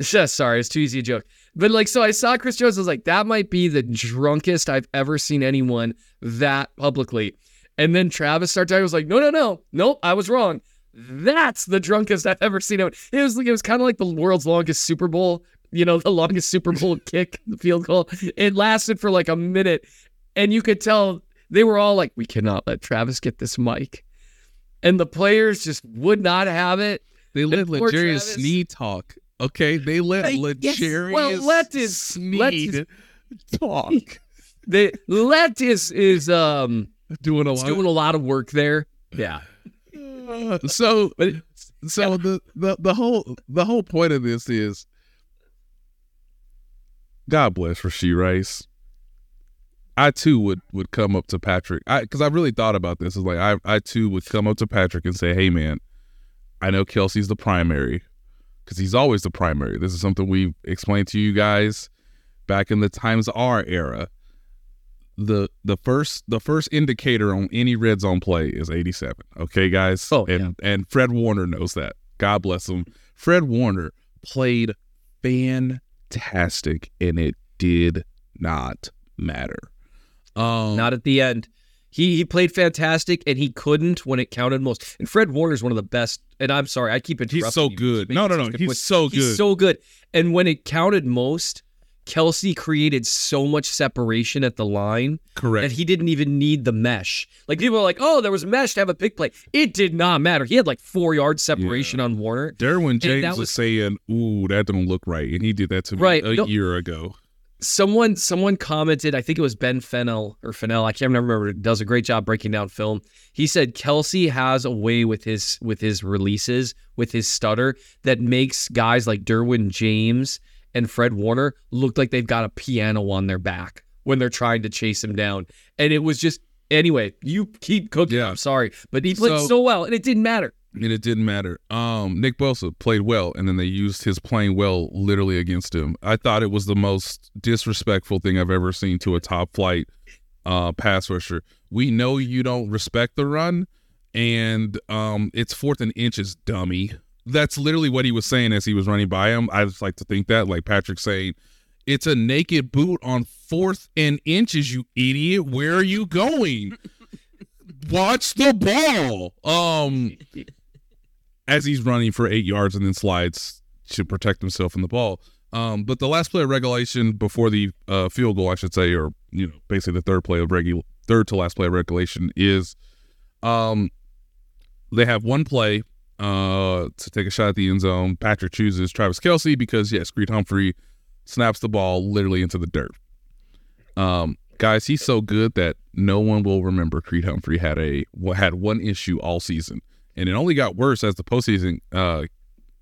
just [LAUGHS] [LAUGHS] sorry, it's too easy a joke. But like, so I saw Chris Jones. I was like, that might be the drunkest I've ever seen anyone that publicly. And then Travis started. I was like, no, no, no, nope, I was wrong. That's the drunkest I've ever seen. It was like it was kind of like the world's longest Super Bowl. You know, the longest Super Bowl [LAUGHS] kick, the field goal. It lasted for like a minute, and you could tell they were all like, "We cannot let Travis get this mic," and the players just would not have it. They let L'Jarius Travis. Talk. Okay, they let They- yes. Well, let is- let is- Sneed talk. [LAUGHS] They let is is um Doing a lot. doing a lot of work there. Yeah, Uh, [LAUGHS] so so the, the the whole the whole point of this is God bless Rashee Rice. I too would would come up to Patrick. I because I really thought about this. Is like I I too would come up to Patrick and say, Hey man, I know Kelce's the primary because he's always the primary. This is something we've explained to you guys back in the times R era. The the first the first indicator on any red zone play is 87. Okay, guys? Oh, and and Fred Warner knows that. God bless him. Fred Warner played fantastic and it did not matter. Um not at the end. He he played fantastic, and he couldn't when it counted most. And Fred Warner's one of the best. And I'm sorry, I keep interrupting. He's so good. No, no, no. He's so He's so good. And when it counted most, Kelce created so much separation at the line correct. that he didn't even need the mesh. Like people are like, "Oh, there was mesh to have a pick play." It did not matter. He had like four yards separation on Warner. Derwin James was, was- saying, "Ooh, that don't look right," and he did that to me Right. a No- year ago. someone someone commented i think it was ben fennell or fennell i can't remember does a great job breaking down film he said kelce has a way with his with his releases with his stutter that makes guys like derwin james and fred warner looked like they've got a piano on their back when they're trying to chase him down and it was just anyway you keep cooking Yeah. i'm sorry but he played So- so well and it didn't matter and it didn't matter. Um, Nick Bosa played well, and then they used his playing well literally against him. I thought it was the most disrespectful thing I've ever seen to a top flight uh, pass rusher. We know you don't respect the run, and um, it's fourth and inches, dummy. That's literally what he was saying as he was running by him. I just like to think that, like Patrick saying, "It's a naked boot on fourth and inches, you idiot. Where are you going?" [LAUGHS] Watch the ball. Um, as he's running for eight yards and then slides to protect himself from the ball. Um, but the last play of regulation before the uh, field goal, I should say, or you know, basically the third play of regular, third to last play of regulation is, um, they have one play uh to take a shot at the end zone. Patrick chooses Travis Kelce because yes, Creed Humphrey snaps the ball literally into the dirt. Um, guys, he's so good that no one will remember Creed Humphrey had a had one issue all season, and it only got worse as the postseason uh,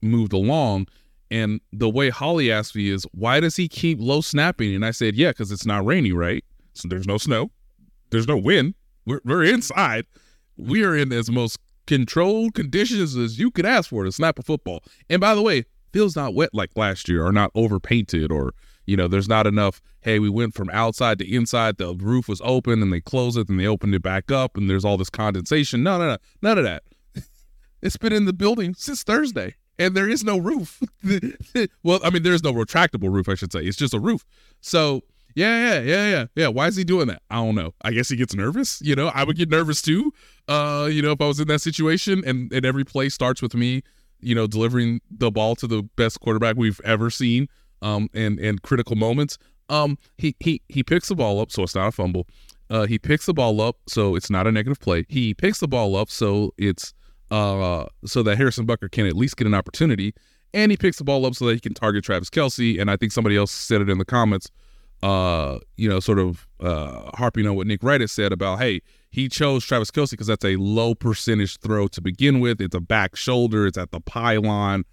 moved along. And the way Holly asked me is, why does he keep low snapping? And I said, yeah, because it's not rainy, right? So there's no snow, there's no wind. We're we're inside. We are in as most controlled conditions as you could ask for to snap a football. And by the way, field's not wet like last year, or not overpainted, or you know, there's not enough. Hey, we went from outside to inside. The roof was open, and they closed it, and they opened it back up, and there's all this condensation. No, no, no, none of that. [LAUGHS] it's been in the building since Thursday, and there is no roof. [LAUGHS] well, I mean, there's no retractable roof, I should say. It's just a roof. So yeah, yeah, yeah, yeah, yeah. Why is he doing that? I don't know. I guess he gets nervous. You know, I would get nervous too. Uh, you know, if I was in that situation, and and every play starts with me, you know, delivering the ball to the best quarterback we've ever seen. Um, and and critical moments. Um, he he he picks the ball up, so it's not a fumble. Uh, he picks the ball up, so it's not a negative play. He picks the ball up, so it's uh, so that Harrison Butker can at least get an opportunity, and he picks the ball up so that he can target Travis Kelce. And I think somebody else said it in the comments uh, you know, sort of uh, harping on what Nick Wright has said about, hey, he chose Travis Kelce because that's a low percentage throw to begin with. It's a back shoulder, it's at the pylon.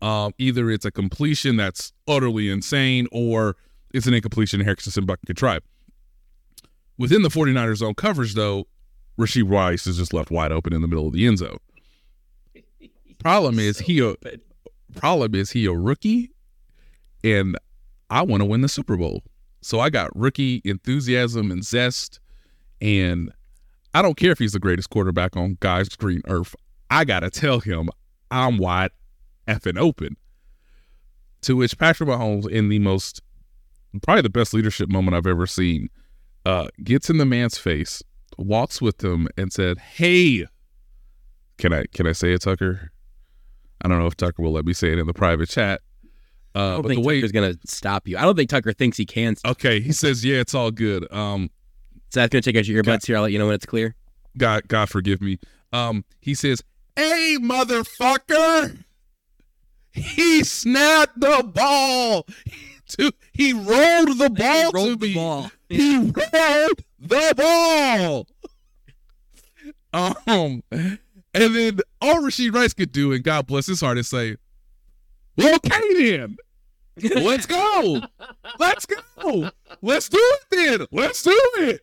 Um, either it's a completion that's utterly insane or it's an incompletion Harrison Butker could try. Within the 49ers zone coverage, though, Rashee Rice is just left wide open in the middle of the end zone. Problem is he a [LAUGHS] problem is he a rookie, and I want to win the Super Bowl. So I got rookie enthusiasm and zest And I don't care if he's the greatest quarterback on God's green earth. I gotta tell him I'm wide effing open. To which Patrick Mahomes, in the most probably the best leadership moment I've ever seen, uh, gets in the man's face, walks with him, and said, "Hey, can I can I say it, Tucker? I don't know if Tucker will let me say it in the private chat. I Uh, don't but think the way Tucker's gonna stop you. I don't think Tucker thinks he can. okay, he says, "Yeah, it's all good." Um, Seth's gonna take out your earbuds here. I'll let you know when it's clear. God, God forgive me. Um, he says, "Hey, motherfucker." He snapped the ball. To, he rolled the ball he rolled to the me. ball. He rolled the ball. Um, and then all Rashee Rice could do, and God bless his heart, is say, "Well, okay then, let's go, [LAUGHS] let's go, let's do it then, let's do it."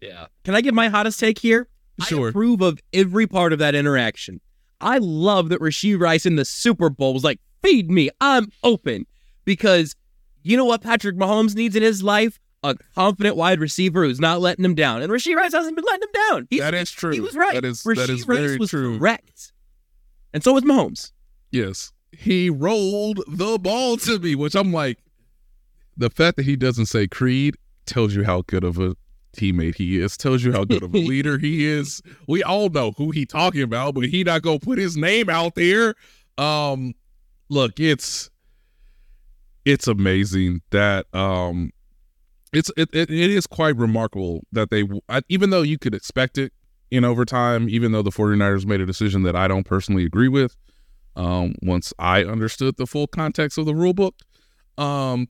Yeah. Can I give my hottest take here? Sure. I approve of every part of that interaction. I love that Rashee Rice in the Super Bowl was like, feed me, I'm open. Because you know what Patrick Mahomes needs in his life? A confident wide receiver who's not letting him down. And Rashee Rice hasn't been letting him down. He's, that is true. he was right. That is Rashee that is Rice very was true. correct. And so was Mahomes. Yes. He rolled the ball to me, which I'm like, the fact that he doesn't say Creed tells you how good of a teammate he is, tells you how good of a [LAUGHS] leader he is. We all know who he talking about, but he not gonna put his name out there. Um look, it's it's amazing that um it's it, it, it is quite remarkable that they I, even though you could expect it in overtime, even though the 49ers made a decision that I don't personally agree with, um, once I understood the full context of the rule book. Um,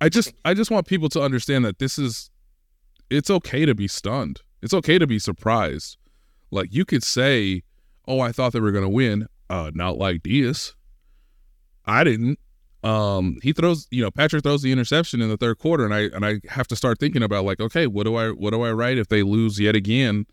I just I just want people to understand that this is it's okay to be stunned. It's okay to be surprised. Like you could say, "Oh, I thought they were going to win." Uh, not like Diaz. I didn't. Um, he throws, you know, Patrick throws the interception in the third quarter, and I and I have to start thinking about like, okay, what do I what do I write if they lose yet again,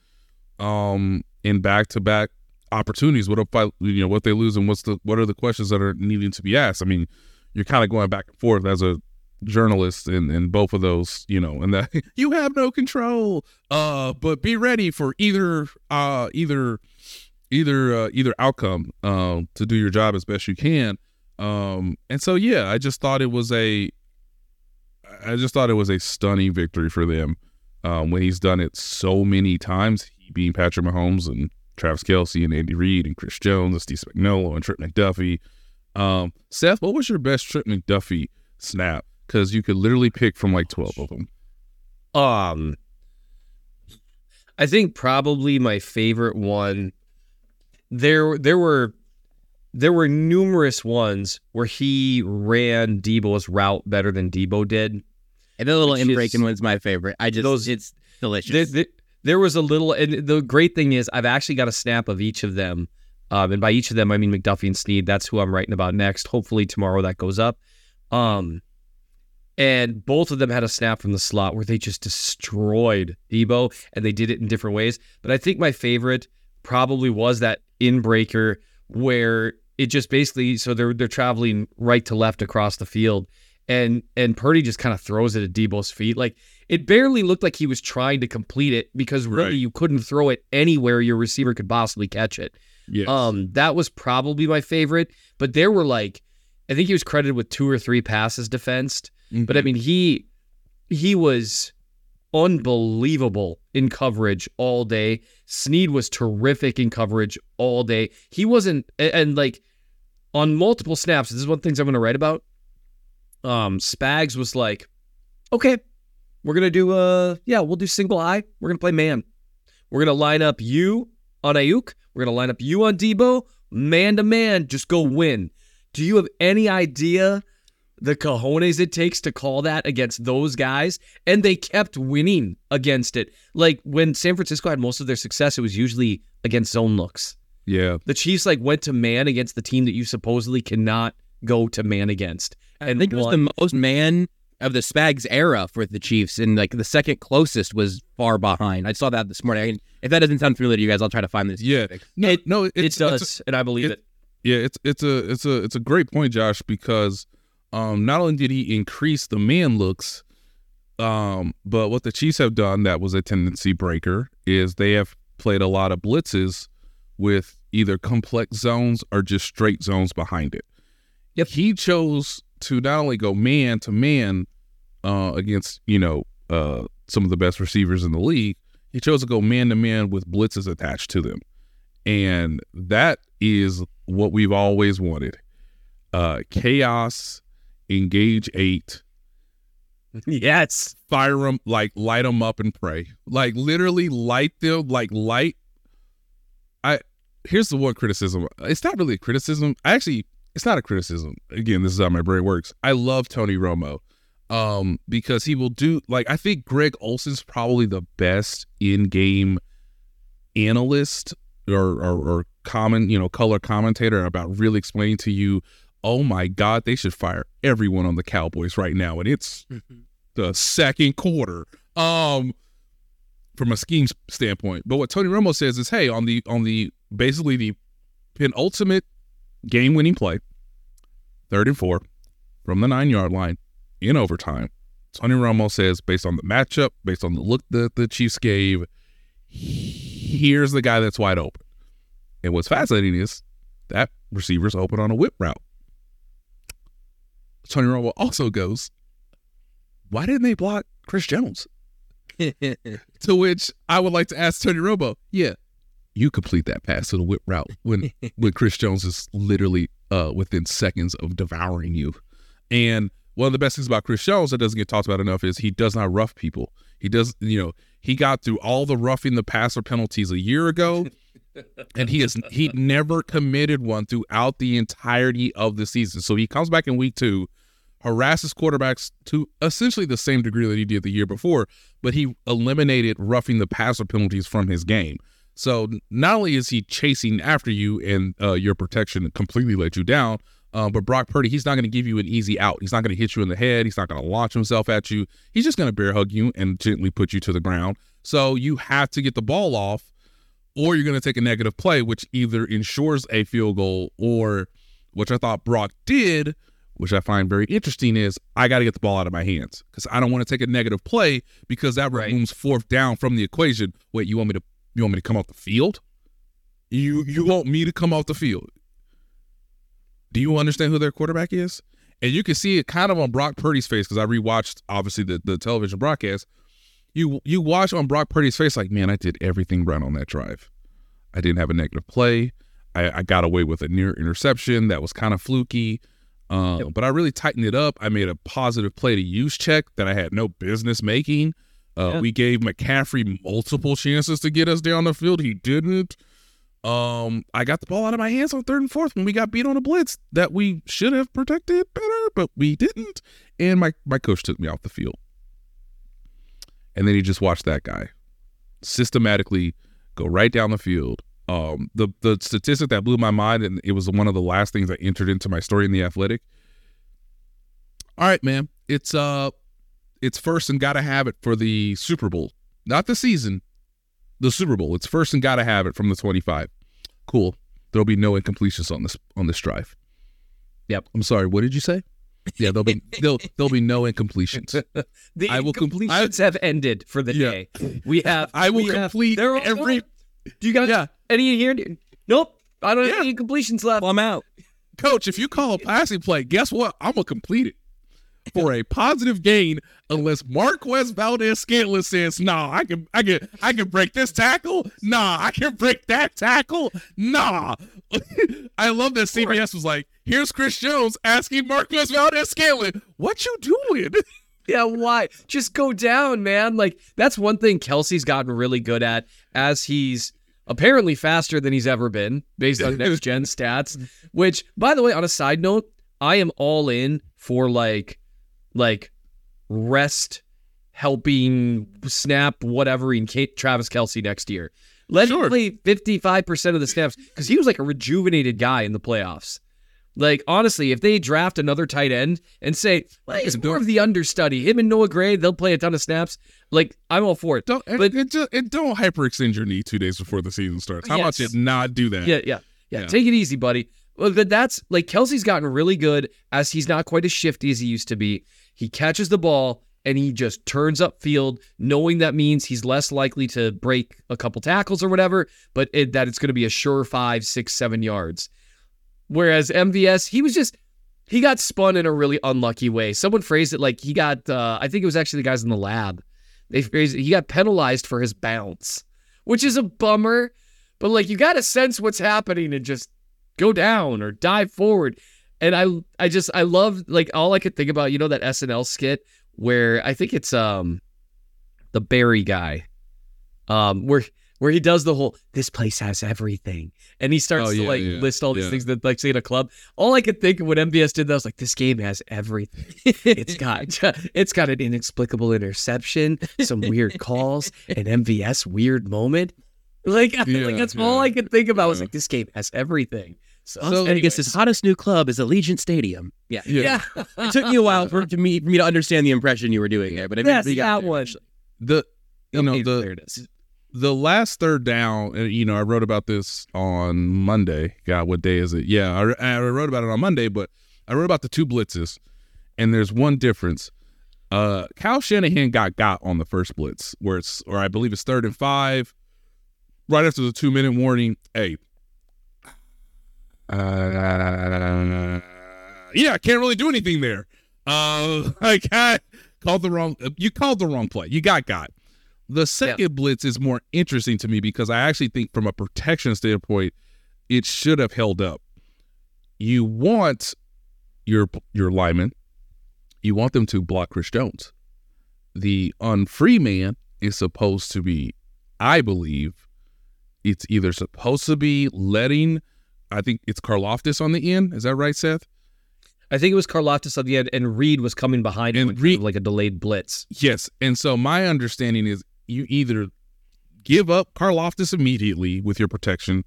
um, in back to back opportunities? What if I, you know, what they lose, and what's the what are the questions that are needing to be asked? I mean, you're kind of going back and forth as a journalist in in both of those, you know, and that [LAUGHS] you have no control. Uh, but be ready for either uh either either uh, either outcome um to do your job as best you can. Um, and so yeah, I just thought it was a I just thought it was a stunning victory for them. Um, when he's done it so many times, he being Patrick Mahomes and Travis Kelce and Andy Reid and Chris Jones and Steve Spagnuolo and Trip McDuffie. Um, Seth, what was your best Trip McDuffie snap? Because you could literally pick from like twelve of them. Um, I think probably my favorite one. There, there were, there were numerous ones where he ran Deebo's route better than Deebo did. And the little in breaking one's my favorite. I just Those- it's delicious. There, there, there was a little, and the great thing is, I've actually got a snap of each of them. Um, and by each of them, I mean McDuffie and Sneed. That's who I'm writing about next. Hopefully tomorrow that goes up. Um, and both of them had a snap from the slot where they just destroyed Deebo, and they did it in different ways. But I think my favorite probably was that in breaker where it just basically so they're they're traveling right to left across the field, and and Purdy just kind of throws it at Deebo's feet. Like it barely looked like he was trying to complete it because really Right. you couldn't throw it anywhere your receiver could possibly catch it. Yes. Um, that was probably my favorite. But there were like, I think he was credited with two or three passes defensed. But I mean, he he was unbelievable in coverage all day. Sneed was terrific in coverage all day. He wasn't, and, and like on multiple snaps. This is one of the things I'm going to write about. Um, Spags was like, okay, we're gonna do uh, yeah, we'll do single eye. We're gonna play man. We're gonna line up you on Aiyuk. We're gonna line up you on Deebo, man to man. Just go win. Do you have any idea the cojones it takes to call that against those guys? And they kept winning against it. Like when San Francisco had most of their success, it was usually against zone looks. yeah. The Chiefs like went to man against the team that you supposedly cannot go to man against. I think it was the most man of the Spags era for the Chiefs, and like the second closest was far behind. I saw that this morning. I can, if that doesn't sound familiar to you guys, I'll try to find this. Yeah. No, It- no, it does, it's and I believe it- it. Yeah, it's it's a it's a it's a great point, Josh, because um not only did he increase the man looks, Um, but what the Chiefs have done that was a tendency breaker is they have played a lot of blitzes with either complex zones or just straight zones behind it. Yep. He chose to not only go man to man uh, against, you know, uh, some of the best receivers in the league, he chose to go man to man with blitzes attached to them. And that is what we've always wanted. Uh, chaos, engage eight, [LAUGHS] yes. fire them, like light them up and pray. Like literally light them, like light. I here's the one criticism. It's not really a criticism. I actually, it's not a criticism. Again, this is how my brain works. I love Tony Romo um, because he will do like I think Greg Olsen's probably the best in-game analyst or, or or common you know color commentator about really explaining to you. Oh my God, they should fire everyone on the Cowboys right now, and it's the second quarter. Um, from a scheme standpoint, but what Tony Romo says is, hey, on the on the basically the penultimate game-winning play, third and four, from the nine-yard line in overtime. Tony Romo says, based on the matchup, based on the look that the Chiefs gave, here's the guy that's wide open. And what's fascinating is that receiver's open on a whip route. Tony Romo also goes, why didn't they block Chris Jones? [LAUGHS] To which I would like to ask Tony Romo, yeah, you complete that pass to the whip route when [LAUGHS] when Chris Jones is literally uh, within seconds of devouring you. And one of the best things about Chris Jones that doesn't get talked about enough is he does not rough people. He does, you know, he got through all the roughing the passer penalties a year ago, [LAUGHS] and he has he never committed one throughout the entirety of the season. So he comes back in week two, harasses quarterbacks to essentially the same degree that he did the year before, but he eliminated roughing the passer penalties from his game. So not only is he chasing after you and uh, your protection completely let you down, uh, but Brock Purdy, he's not going to give you an easy out. He's not going to hit you in the head. He's not going to launch himself at you. He's just going to bear hug you and gently put you to the ground. So you have to get the ball off, or you're going to take a negative play, which either ensures a field goal or, which I thought Brock did, which I find very interesting, is I got to get the ball out of my hands because I don't want to take a negative play because that Right. removes fourth down from the equation. Wait, you want me to you want me to come off the field? You you want me to come off the field? Do you understand who their quarterback is? And you can see it kind of on Brock Purdy's face because I rewatched obviously the, the television broadcast. You you watch on Brock Purdy's face like, man, I did everything right on that drive. I didn't have a negative play. I, I got away with a near interception that was kind of fluky. Uh, But I really tightened it up. I made a positive play to use check that I had no business making. Uh, Yeah. We gave McCaffrey multiple chances to get us down the field. He didn't. Um, I got the ball out of my hands on third and fourth when we got beat on a blitz that we should have protected better, but we didn't. And my my coach took me off the field. And then he just watched that guy systematically go right down the field. Um, the the statistic that blew my mind, and it was one of the last things that entered into my story in the Athletic. All right, man, it's uh, it's first and gotta have it for the Super Bowl, not the season, the Super Bowl. It's first and gotta have it from the twenty five. Cool. There'll be no incompletions on this on this drive. Yep. I'm sorry. What did you say? Yeah, there'll be there'll there'll be no incompletions. [LAUGHS] The I will com- completions have ended for the Yeah. day. We have. I will we have- complete every- Do you got Yeah. any in here? Nope. I don't Yeah. have any completions left. Well, I'm out. Coach, if you call a passing play, guess what? I'm gonna complete it for a positive gain, unless Marquez Valdes-Scantling says, "Nah, I can, I can, I can break this tackle. Nah, I can break that tackle. Nah." [LAUGHS] I love that CBS was like, "Here's Chris Jones asking Marquez Valdes-Scantling, what you doing?" [LAUGHS] Yeah, why? Just go down, man. Like that's one thing Kelce's gotten really good at as he's apparently faster than he's ever been based on [LAUGHS] next gen stats. Which, by the way, on a side note, I am all in for like like rest helping snap whatever in K- Travis Kelce next year. Let Sure. him play 55% of the snaps because he was like a rejuvenated guy in the playoffs. Like, honestly, if they draft another tight end and say, well, he's more of the understudy, him and Noah Gray, they'll play a ton of snaps. Like, I'm all for it. Don't But- and just, and don't hyperextend your knee two days before the season starts. How about you not do that? Yeah, yeah, yeah. Yeah. Take it easy, buddy. Well, that's like Kelce's gotten really good as he's not quite as shifty as he used to be. He catches the ball and he just turns up field, knowing that means he's less likely to break a couple tackles or whatever, but it, that it's going to be a sure five, six, seven yards. Whereas MVS, he was just he got spun in a really unlucky way. Someone phrased it like he got, uh, I think it was actually the guys in the lab. They phrased it, he got penalized for his bounce, which is a bummer. But like you got to sense what's happening and just go down or dive forward. And I, I just, I love like all I could think about. You know that SNL skit where I think it's um, the Barry guy, um, where where he does the whole this place has everything. And he starts Oh, to like yeah, list all these yeah. things that like say in a club. All i could think of when mbs did that was like this game has everything. [LAUGHS] It's got [LAUGHS] it's got an inexplicable interception some weird [LAUGHS] calls an mvs weird moment. Like, Yeah, like that's yeah, all i could think about. I was like this game has everything so, I guess anyways. hottest new club is Allegiant Stadium. Yeah. yeah, [LAUGHS] It took me a while for, to me, for me to understand the impression you were doing there, but I Yes, got that there. one. The you know the there it is the last third down, uh, you know, I wrote about this on Monday. God, what day is it? Yeah, I, I wrote about it on Monday, but I wrote about the two blitzes, and there's one difference. Uh, Kyle Shanahan got got on the first blitz, where it's, or I believe it's third and five, right after the two minute warning. Hey, uh, yeah, I can't really do anything there. Uh, [LAUGHS] I got called the wrong. You called the wrong play. You got got. The second blitz is more interesting to me because I actually think, from a protection standpoint, it should have held up. You want your your lineman, you want them to block Chris Jones. The unfree man is supposed to be, I believe, it's either supposed to be letting, I think it's Karlaftis on the end. Is that right, Seth? i think it was Karlaftis on the end and reid was coming behind him And kind Reid- of like a delayed blitz Yes. And so my understanding is you either give up Karlaftis immediately with your protection,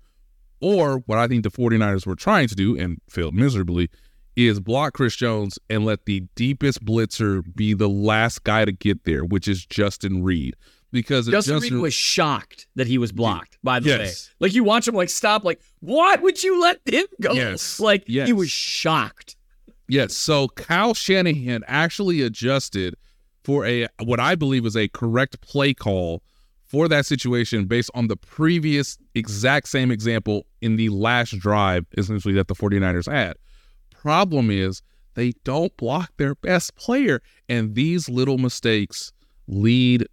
or what I think the 49ers were trying to do and failed miserably is block Chris Jones and let the deepest blitzer be the last guy to get there, which is Justin Reid. Because Justin, Justin Reid was shocked that he was blocked. By the Yes. way, like you watch him like stop, like what would you let him go? Yes. like he was shocked. Yes. So Kyle Shanahan actually adjusted for a what I believe is a correct play call for that situation based on the previous exact same example in the last drive, essentially that the 49ers had. Problem is they don't block their best player, and these little mistakes lead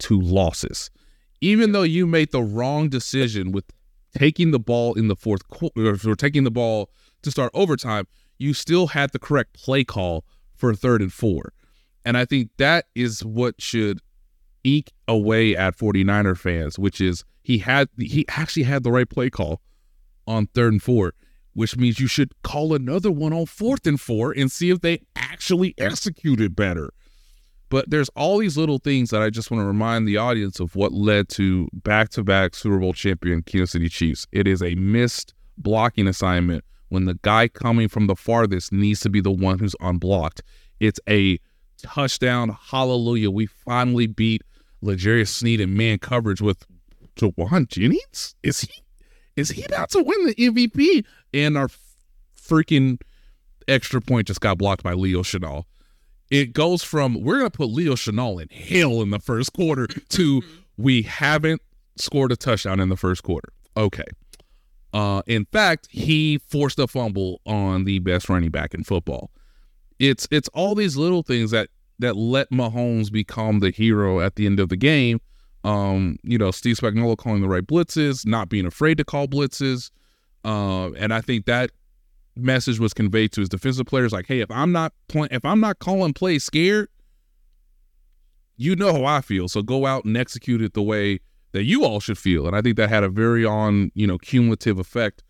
to losses. Even though you made the wrong decision with taking the ball in the fourth quarter or taking the ball to start overtime, you still had the correct play call for third and four. And I think that is what should eke away at 49er fans, which is he had he actually had the right play call on third and four, which means you should call another one on fourth and four and see if they actually executed better. But there's all these little things that I just want to remind the audience of what led to back-to-back Super Bowl champion Kansas City Chiefs. It is a missed blocking assignment when the guy coming from the farthest needs to be the one who's unblocked. It's a touchdown. Hallelujah. We finally beat L'Jarius Sneed in man coverage with Jauan Jennings. Is he is he about to win the MVP? And our freaking extra point just got blocked by Leo Chenal. It goes from we're gonna put Leo Chenal in hell in the first quarter to we haven't scored a touchdown in the first quarter. Okay. Uh, in fact, he forced a fumble on the best running back in football. It's it's all these little things that that let Mahomes become the hero at the end of the game. Um, you know, Steve Spagnuolo calling the right blitzes, not being afraid to call blitzes, uh, and I think that message was conveyed to his defensive players like, "Hey, if I'm not playing, if I'm not calling plays scared, you know how I feel. So go out and execute it the way that you all should feel." And I think that had a very on you know cumulative effect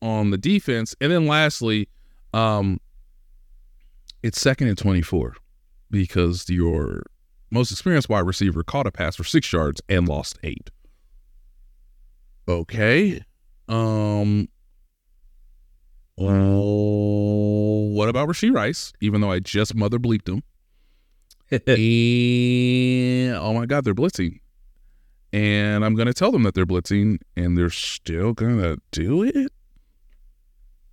on the defense. And then lastly, um, it's second and 24 because your most experienced wide receiver caught a pass for six yards and lost eight. Okay. Um, well, what about Rashee Rice? Even though I just mother bleeped him. [LAUGHS] and oh my God, they're blitzing. And I'm going to tell them that they're blitzing and they're still going to do it?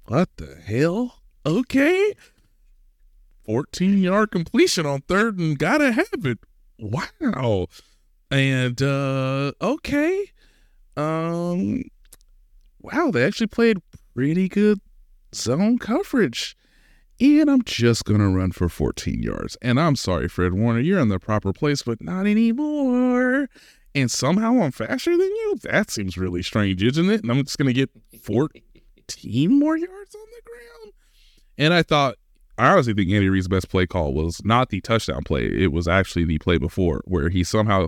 What the hell? Okay. 14 yard completion on third and gotta have it. Wow. And uh okay. Um wow, they actually played pretty good zone coverage. And I'm just gonna run for 14 yards. And I'm sorry, Fred Warner, you're in the proper place, but not anymore. And somehow I'm faster than you? That seems really strange, isn't it? And I'm just gonna get 14 more yards on the ground. And I thought I honestly think Andy Reid's best play call was not the touchdown play. It was actually the play before where he somehow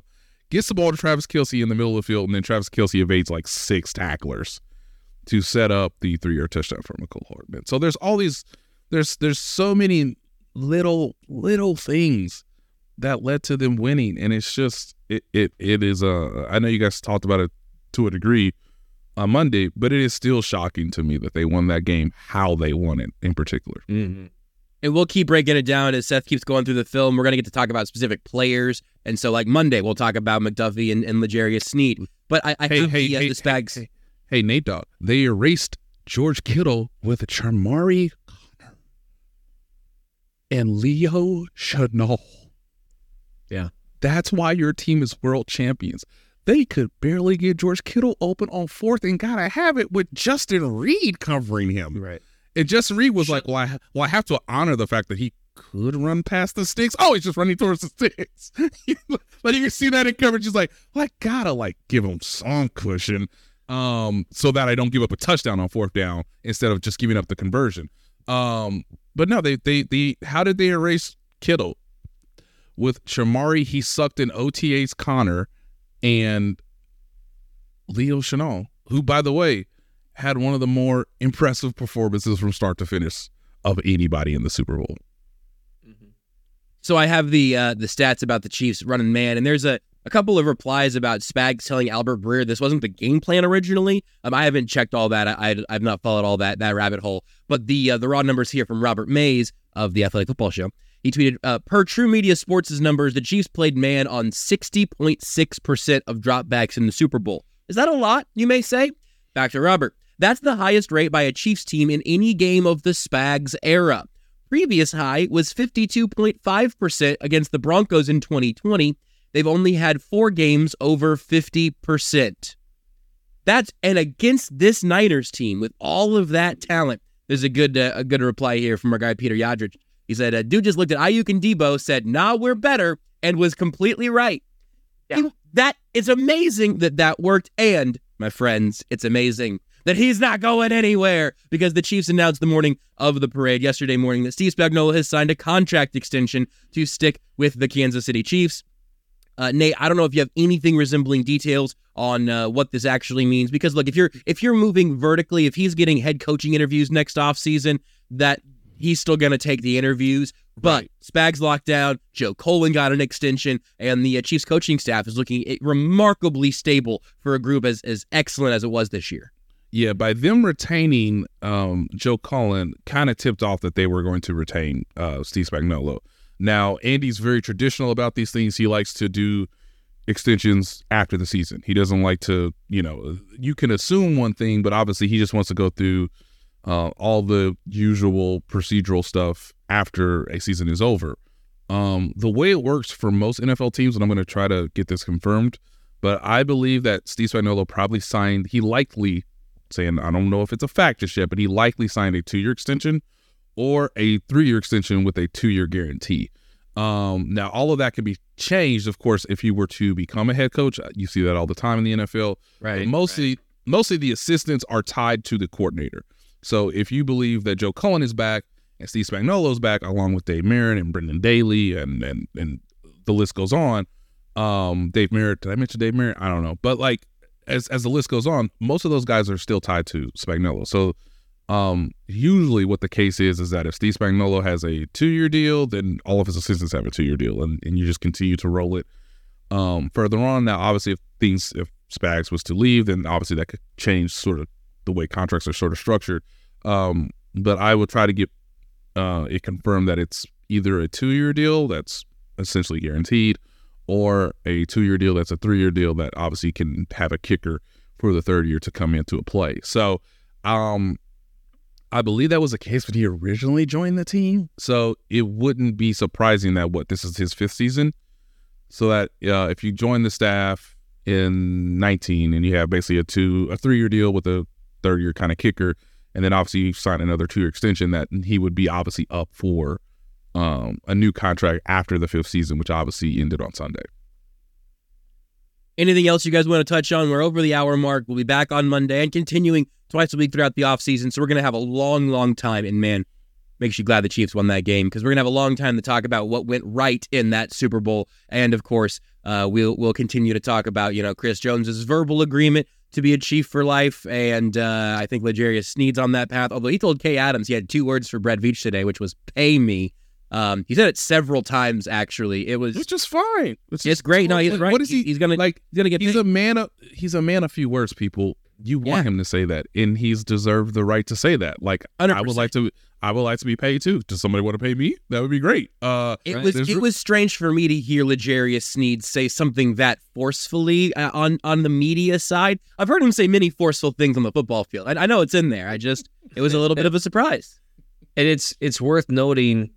gets the ball to Travis Kelce in the middle of the field, and then Travis Kelce evades like six tacklers to set up the three-yard touchdown for Mecole Hardman. So there's all these, there's there's so many little little things that led to them winning, and it's just it it it is. Uh, I know you guys talked about it to a degree on Monday, but it is still shocking to me that they won that game. How they won it in particular. Mm-hmm. And we'll keep breaking it down as Seth keeps going through the film. We're going to get to talk about specific players. And so, like Monday, we'll talk about McDuffie and, and L'Jarius Sneed. But I, I Hey, have hey, the, hey, hey, hey, Nate Dogg. They erased George Kittle with a Chamarri Conner and Leo Chenal. Yeah. That's why your team is world champions. They could barely get George Kittle open on fourth and gotta have it with Justin Reid covering him. Right. And Justin Reid was like, well I, well, I have to honor the fact that he could run past the sticks. Oh, he's just running towards the sticks. [LAUGHS] but you can see that in coverage. He's like, well, I gotta like give him some cushion um, so that I don't give up a touchdown on fourth down instead of just giving up the conversion. Um, but no, they they they how did they erase Kittle? With Chamarri, he sucked in OTA's Conner and Leo Chenal, who, by the way, had one of the more impressive performances from start to finish of anybody in the Super Bowl. So I have the uh, the stats about the Chiefs running man, and there's a, a couple of replies about Spags telling Albert Breer this wasn't the game plan originally. Um, I haven't checked all that. I, I have not followed all that that rabbit hole. But the uh, the raw numbers here from Robert Mays of the Athletic Football Show. He tweeted, uh, per True Media Sports' numbers, the Chiefs played man on 60.6% of dropbacks in the Super Bowl. Is that a lot, you may say? Back to Robert. That's the highest rate by a Chiefs team in any game of the Spags era. Previous high was 52.5% against the Broncos in 2020. They've only had four games over 50%. That's and against this Niners team with all of that talent. There's a good uh, a good reply here from our guy Peter Yadrich. He said, uh, "Dude just looked at Aiyuk and Deebo, said, "Nah, we're better," and was completely right." Yeah. He- that is amazing that that worked, and my friends, it's amazing that he's not going anywhere because the Chiefs announced the morning of the parade yesterday morning that Steve Spagnuolo has signed a contract extension to stick with the Kansas City Chiefs. Uh, Nate, I don't know if you have anything resembling details on uh, what this actually means because look, if you're if you're moving vertically, if he's getting head coaching interviews next offseason, that he's still going to take the interviews. But Spags locked down, Joe Cullen got an extension, and the uh, Chiefs coaching staff is looking eh, remarkably stable for a group as as excellent as it was this year. Yeah, by them retaining um, Joe Cullen, kind of tipped off that they were going to retain uh, Steve Spagnuolo. Now, Andy's very traditional about these things. He likes to do extensions after the season. He doesn't like to, you know, you can assume one thing, but obviously he just wants to go through uh, all the usual procedural stuff after a season is over. Um, the way it works for most NFL teams, and I'm going to try to get this confirmed, but I believe that Steve Spagnuolo probably signed, he likely, saying, I don't know if it's a fact just yet, but he likely signed a two year extension or a three year extension with a two year guarantee. Um, now, all of that can be changed, of course, if you were to become a head coach. You see that all the time in the NFL. But mostly, mostly the assistants are tied to the coordinator. So if you believe that Joe Cullen is back and Steve Spagnuolo's back, along with Dave Merritt and Brendan Daly, and and and the list goes on. Um, Dave Merritt, did I mention Dave Merritt? I don't know, but like as as the list goes on, most of those guys are still tied to Spagnuolo. So um, usually what the case is is that if Steve Spagnuolo has a two year deal, then all of his assistants have a two year deal, and, and you just continue to roll it um, further on. Now, obviously, if things if Spags was to leave, then obviously that could change sort of the way contracts are sort of structured. Um, but I will try to get uh, it confirmed that it's either a two year deal that's essentially guaranteed, or a two year deal that's a three year deal that obviously can have a kicker for the third year to come into a play. So, um, I believe that was the case when he originally joined the team. So it wouldn't be surprising that what this is his fifth season. So that uh, if you join the staff in 19 and you have basically a two a three year deal with a third year kind of kicker, and then obviously you sign another two year extension, that he would be obviously up for um, a new contract after the fifth season, which obviously ended on Sunday. Anything else you guys want to touch on? We're over the hour mark. We'll be back on Monday and continuing twice a week throughout the offseason. So we're going to have a long, long time. And man, makes you glad the Chiefs won that game because we're going to have a long time to talk about what went right in that Super Bowl. And of course, uh, we'll, we'll continue to talk about, you know, Chris Jones's verbal agreement to be a Chief for life. And uh, I think L'Jarius Sneed's on that path. Although he told Kay Adams he had two words for Brett Veach today, which was pay me. Um, he said it several times. Actually, it was It's just fine. it's, just- great. No, he's right. What is he? He's gonna like? he's gonna get. He's paid. a man of he's a man of few words. People, you want Yeah. him to say that, and he's deserved the right to say that. Like I would like to, I would like to be paid too. Does somebody want to pay me? That would be great. Uh, It Right. was There's it re- was strange for me to hear L'Jarius Sneed say something that forcefully uh, on on the media side. I've heard him say many forceful things on the football field. I, I know it's in there. I just it was a little bit of a surprise. and it's it's worth noting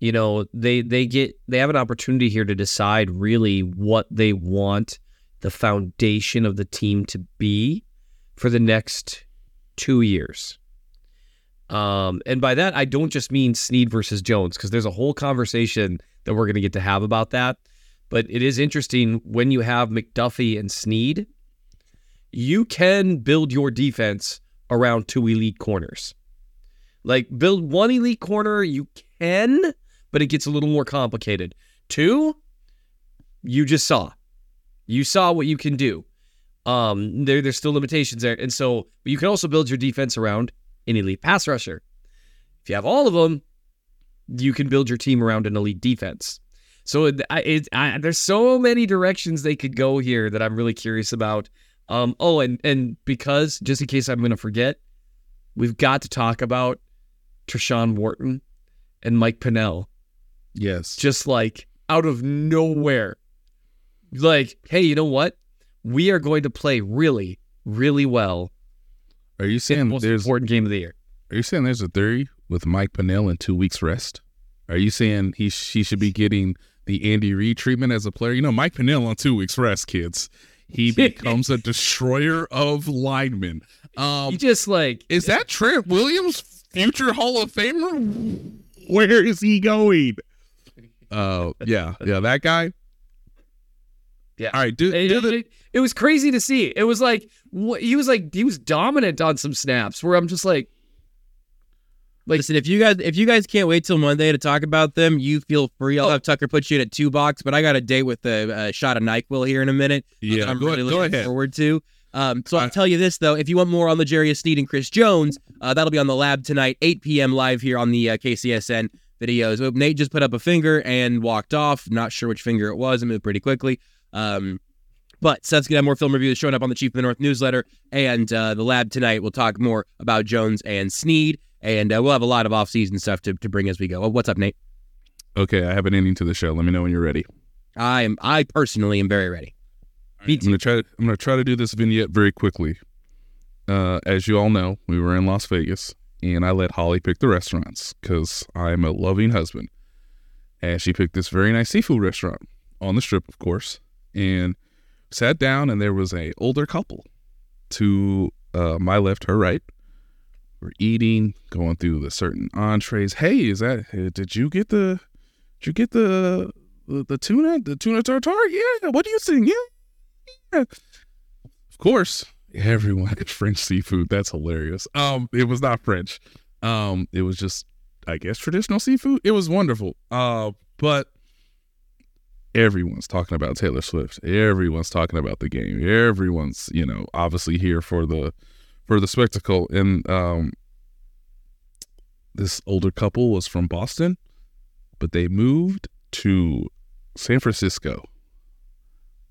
you know they they get they have an opportunity here to decide really what they want the foundation of the team to be for the next two years um and by that i don't just mean sneed versus jones because there's a whole conversation that we're going to get to have about that but it is interesting when you have mcduffie and sneed you can build your defense around two elite corners like build one elite corner, you can, but it gets a little more complicated. Two, you just saw. You saw what you can do. Um, there there's still limitations there. And so but you can also build your defense around an elite pass rusher. If you have all of them, you can build your team around an elite defense. So it, I, it, I, there's so many directions they could go here that I'm really curious about. Um, oh, and and because just in case I'm going to forget, we've got to talk about Tershawn Wharton and Mike Pennel yes, just like out of nowhere. Like, hey, you know what? We are going to play really, really well. Are you in the saying most there's? important game of the year. Are you saying there's a theory with Mike Pennel in two weeks rest? Are you saying he he should be getting the Andy Reid treatment as a player? You know, Mike Pennel on two weeks rest, kids. He [LAUGHS] becomes a destroyer of linemen. Um, He just like Is that Trent Williams, future Hall of Famer? Where is he going? Uh, yeah, yeah, that guy. Yeah. All right, do, do the, it- it was crazy to see. It was like wh- he was like he was dominant on some snaps where I'm just like Like- Listen, if you guys if you guys can't wait till Monday to talk about them, you feel free. Oh. I'll have Tucker put you in a two box, but I got a date with a, a shot of Nyquil here in a minute. yeah, I'm go, really ahead, go looking ahead. forward to. Um, so I'll tell you this though: if you want more on the Jarius Sneed and Chris Jones, uh, that'll be on the lab tonight, 8 p.m. live here on the uh, KCSN videos. Oh, Nate just put up a finger and walked off. Not sure which finger it was. It moved pretty quickly. Um, but Seth's gonna have more film reviews showing up on the Chief of the North newsletter and uh, the lab tonight. We'll talk more about Jones and Sneed, and uh, we'll have a lot of off-season stuff to, to bring as we go. Oh, what's up, Nate? Okay, I have an ending to the show. Let me know when you're ready. I am. I personally am very ready. I'm gonna try. I'm gonna try to do this vignette very quickly. Uh, as you all know, we were in Las Vegas, and I let Holly pick the restaurants because I'm a loving husband. And she picked this very nice seafood restaurant on the strip, of course, and sat down. And there was a older couple to uh, my left, her right. We're eating, going through the certain entrees. Hey, is that? Did you get the? Did you get the the, the tuna? The tuna tartare? Yeah. What do you think? Yeah. Of course, everyone had French seafood. That's hilarious. Um, it was not French. Um, it was just, I guess, traditional seafood. It was wonderful. Uh, but everyone's talking about Taylor Swift. Everyone's talking about the game. Everyone's, you know, obviously here for the for the spectacle. And um, this older couple was from Boston, but they moved to San Francisco,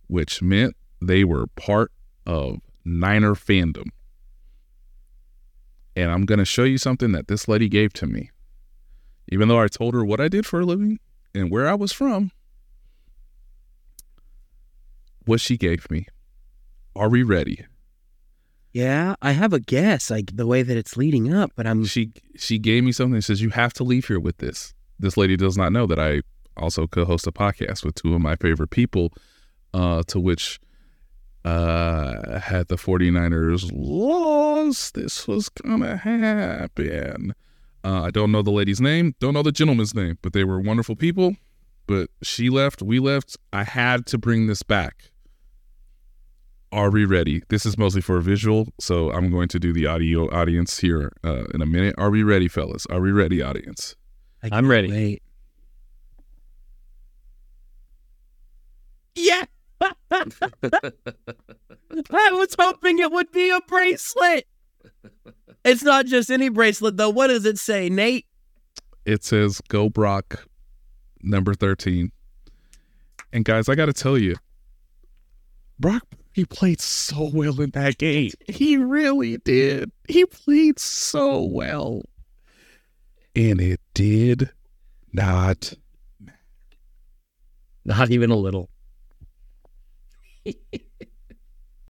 which meant they were part of Niner fandom. And I'm going to show you something that this lady gave to me. Even though I told her what I did for a living and where I was from, what she gave me. Are we ready? Yeah, I have a guess, like the way that it's leading up, but I'm She she gave me something. Says you have to leave here with this. This lady does not know that I also co-host a podcast with two of my favorite people. Uh, to which uh had the 49ers lost, this was gonna happen. Uh, I don't know the lady's name, don't know the gentleman's name, but they were wonderful people. But she left, we left. I had to bring this back. Are we ready? This is mostly for a visual, so I'm going to do the audio audience here uh, in a minute. Are we ready, fellas? Are we ready, audience? I I'm ready. Wait. Yeah. [LAUGHS] I was hoping it would be a bracelet. It's not just any bracelet, though. What does it say, Nate? It says "Go Brock," number thirteen. And guys, I got to tell you, Brock he played so well in that game. [LAUGHS] He really did. He played so well, and it did not Not even a little. [LAUGHS]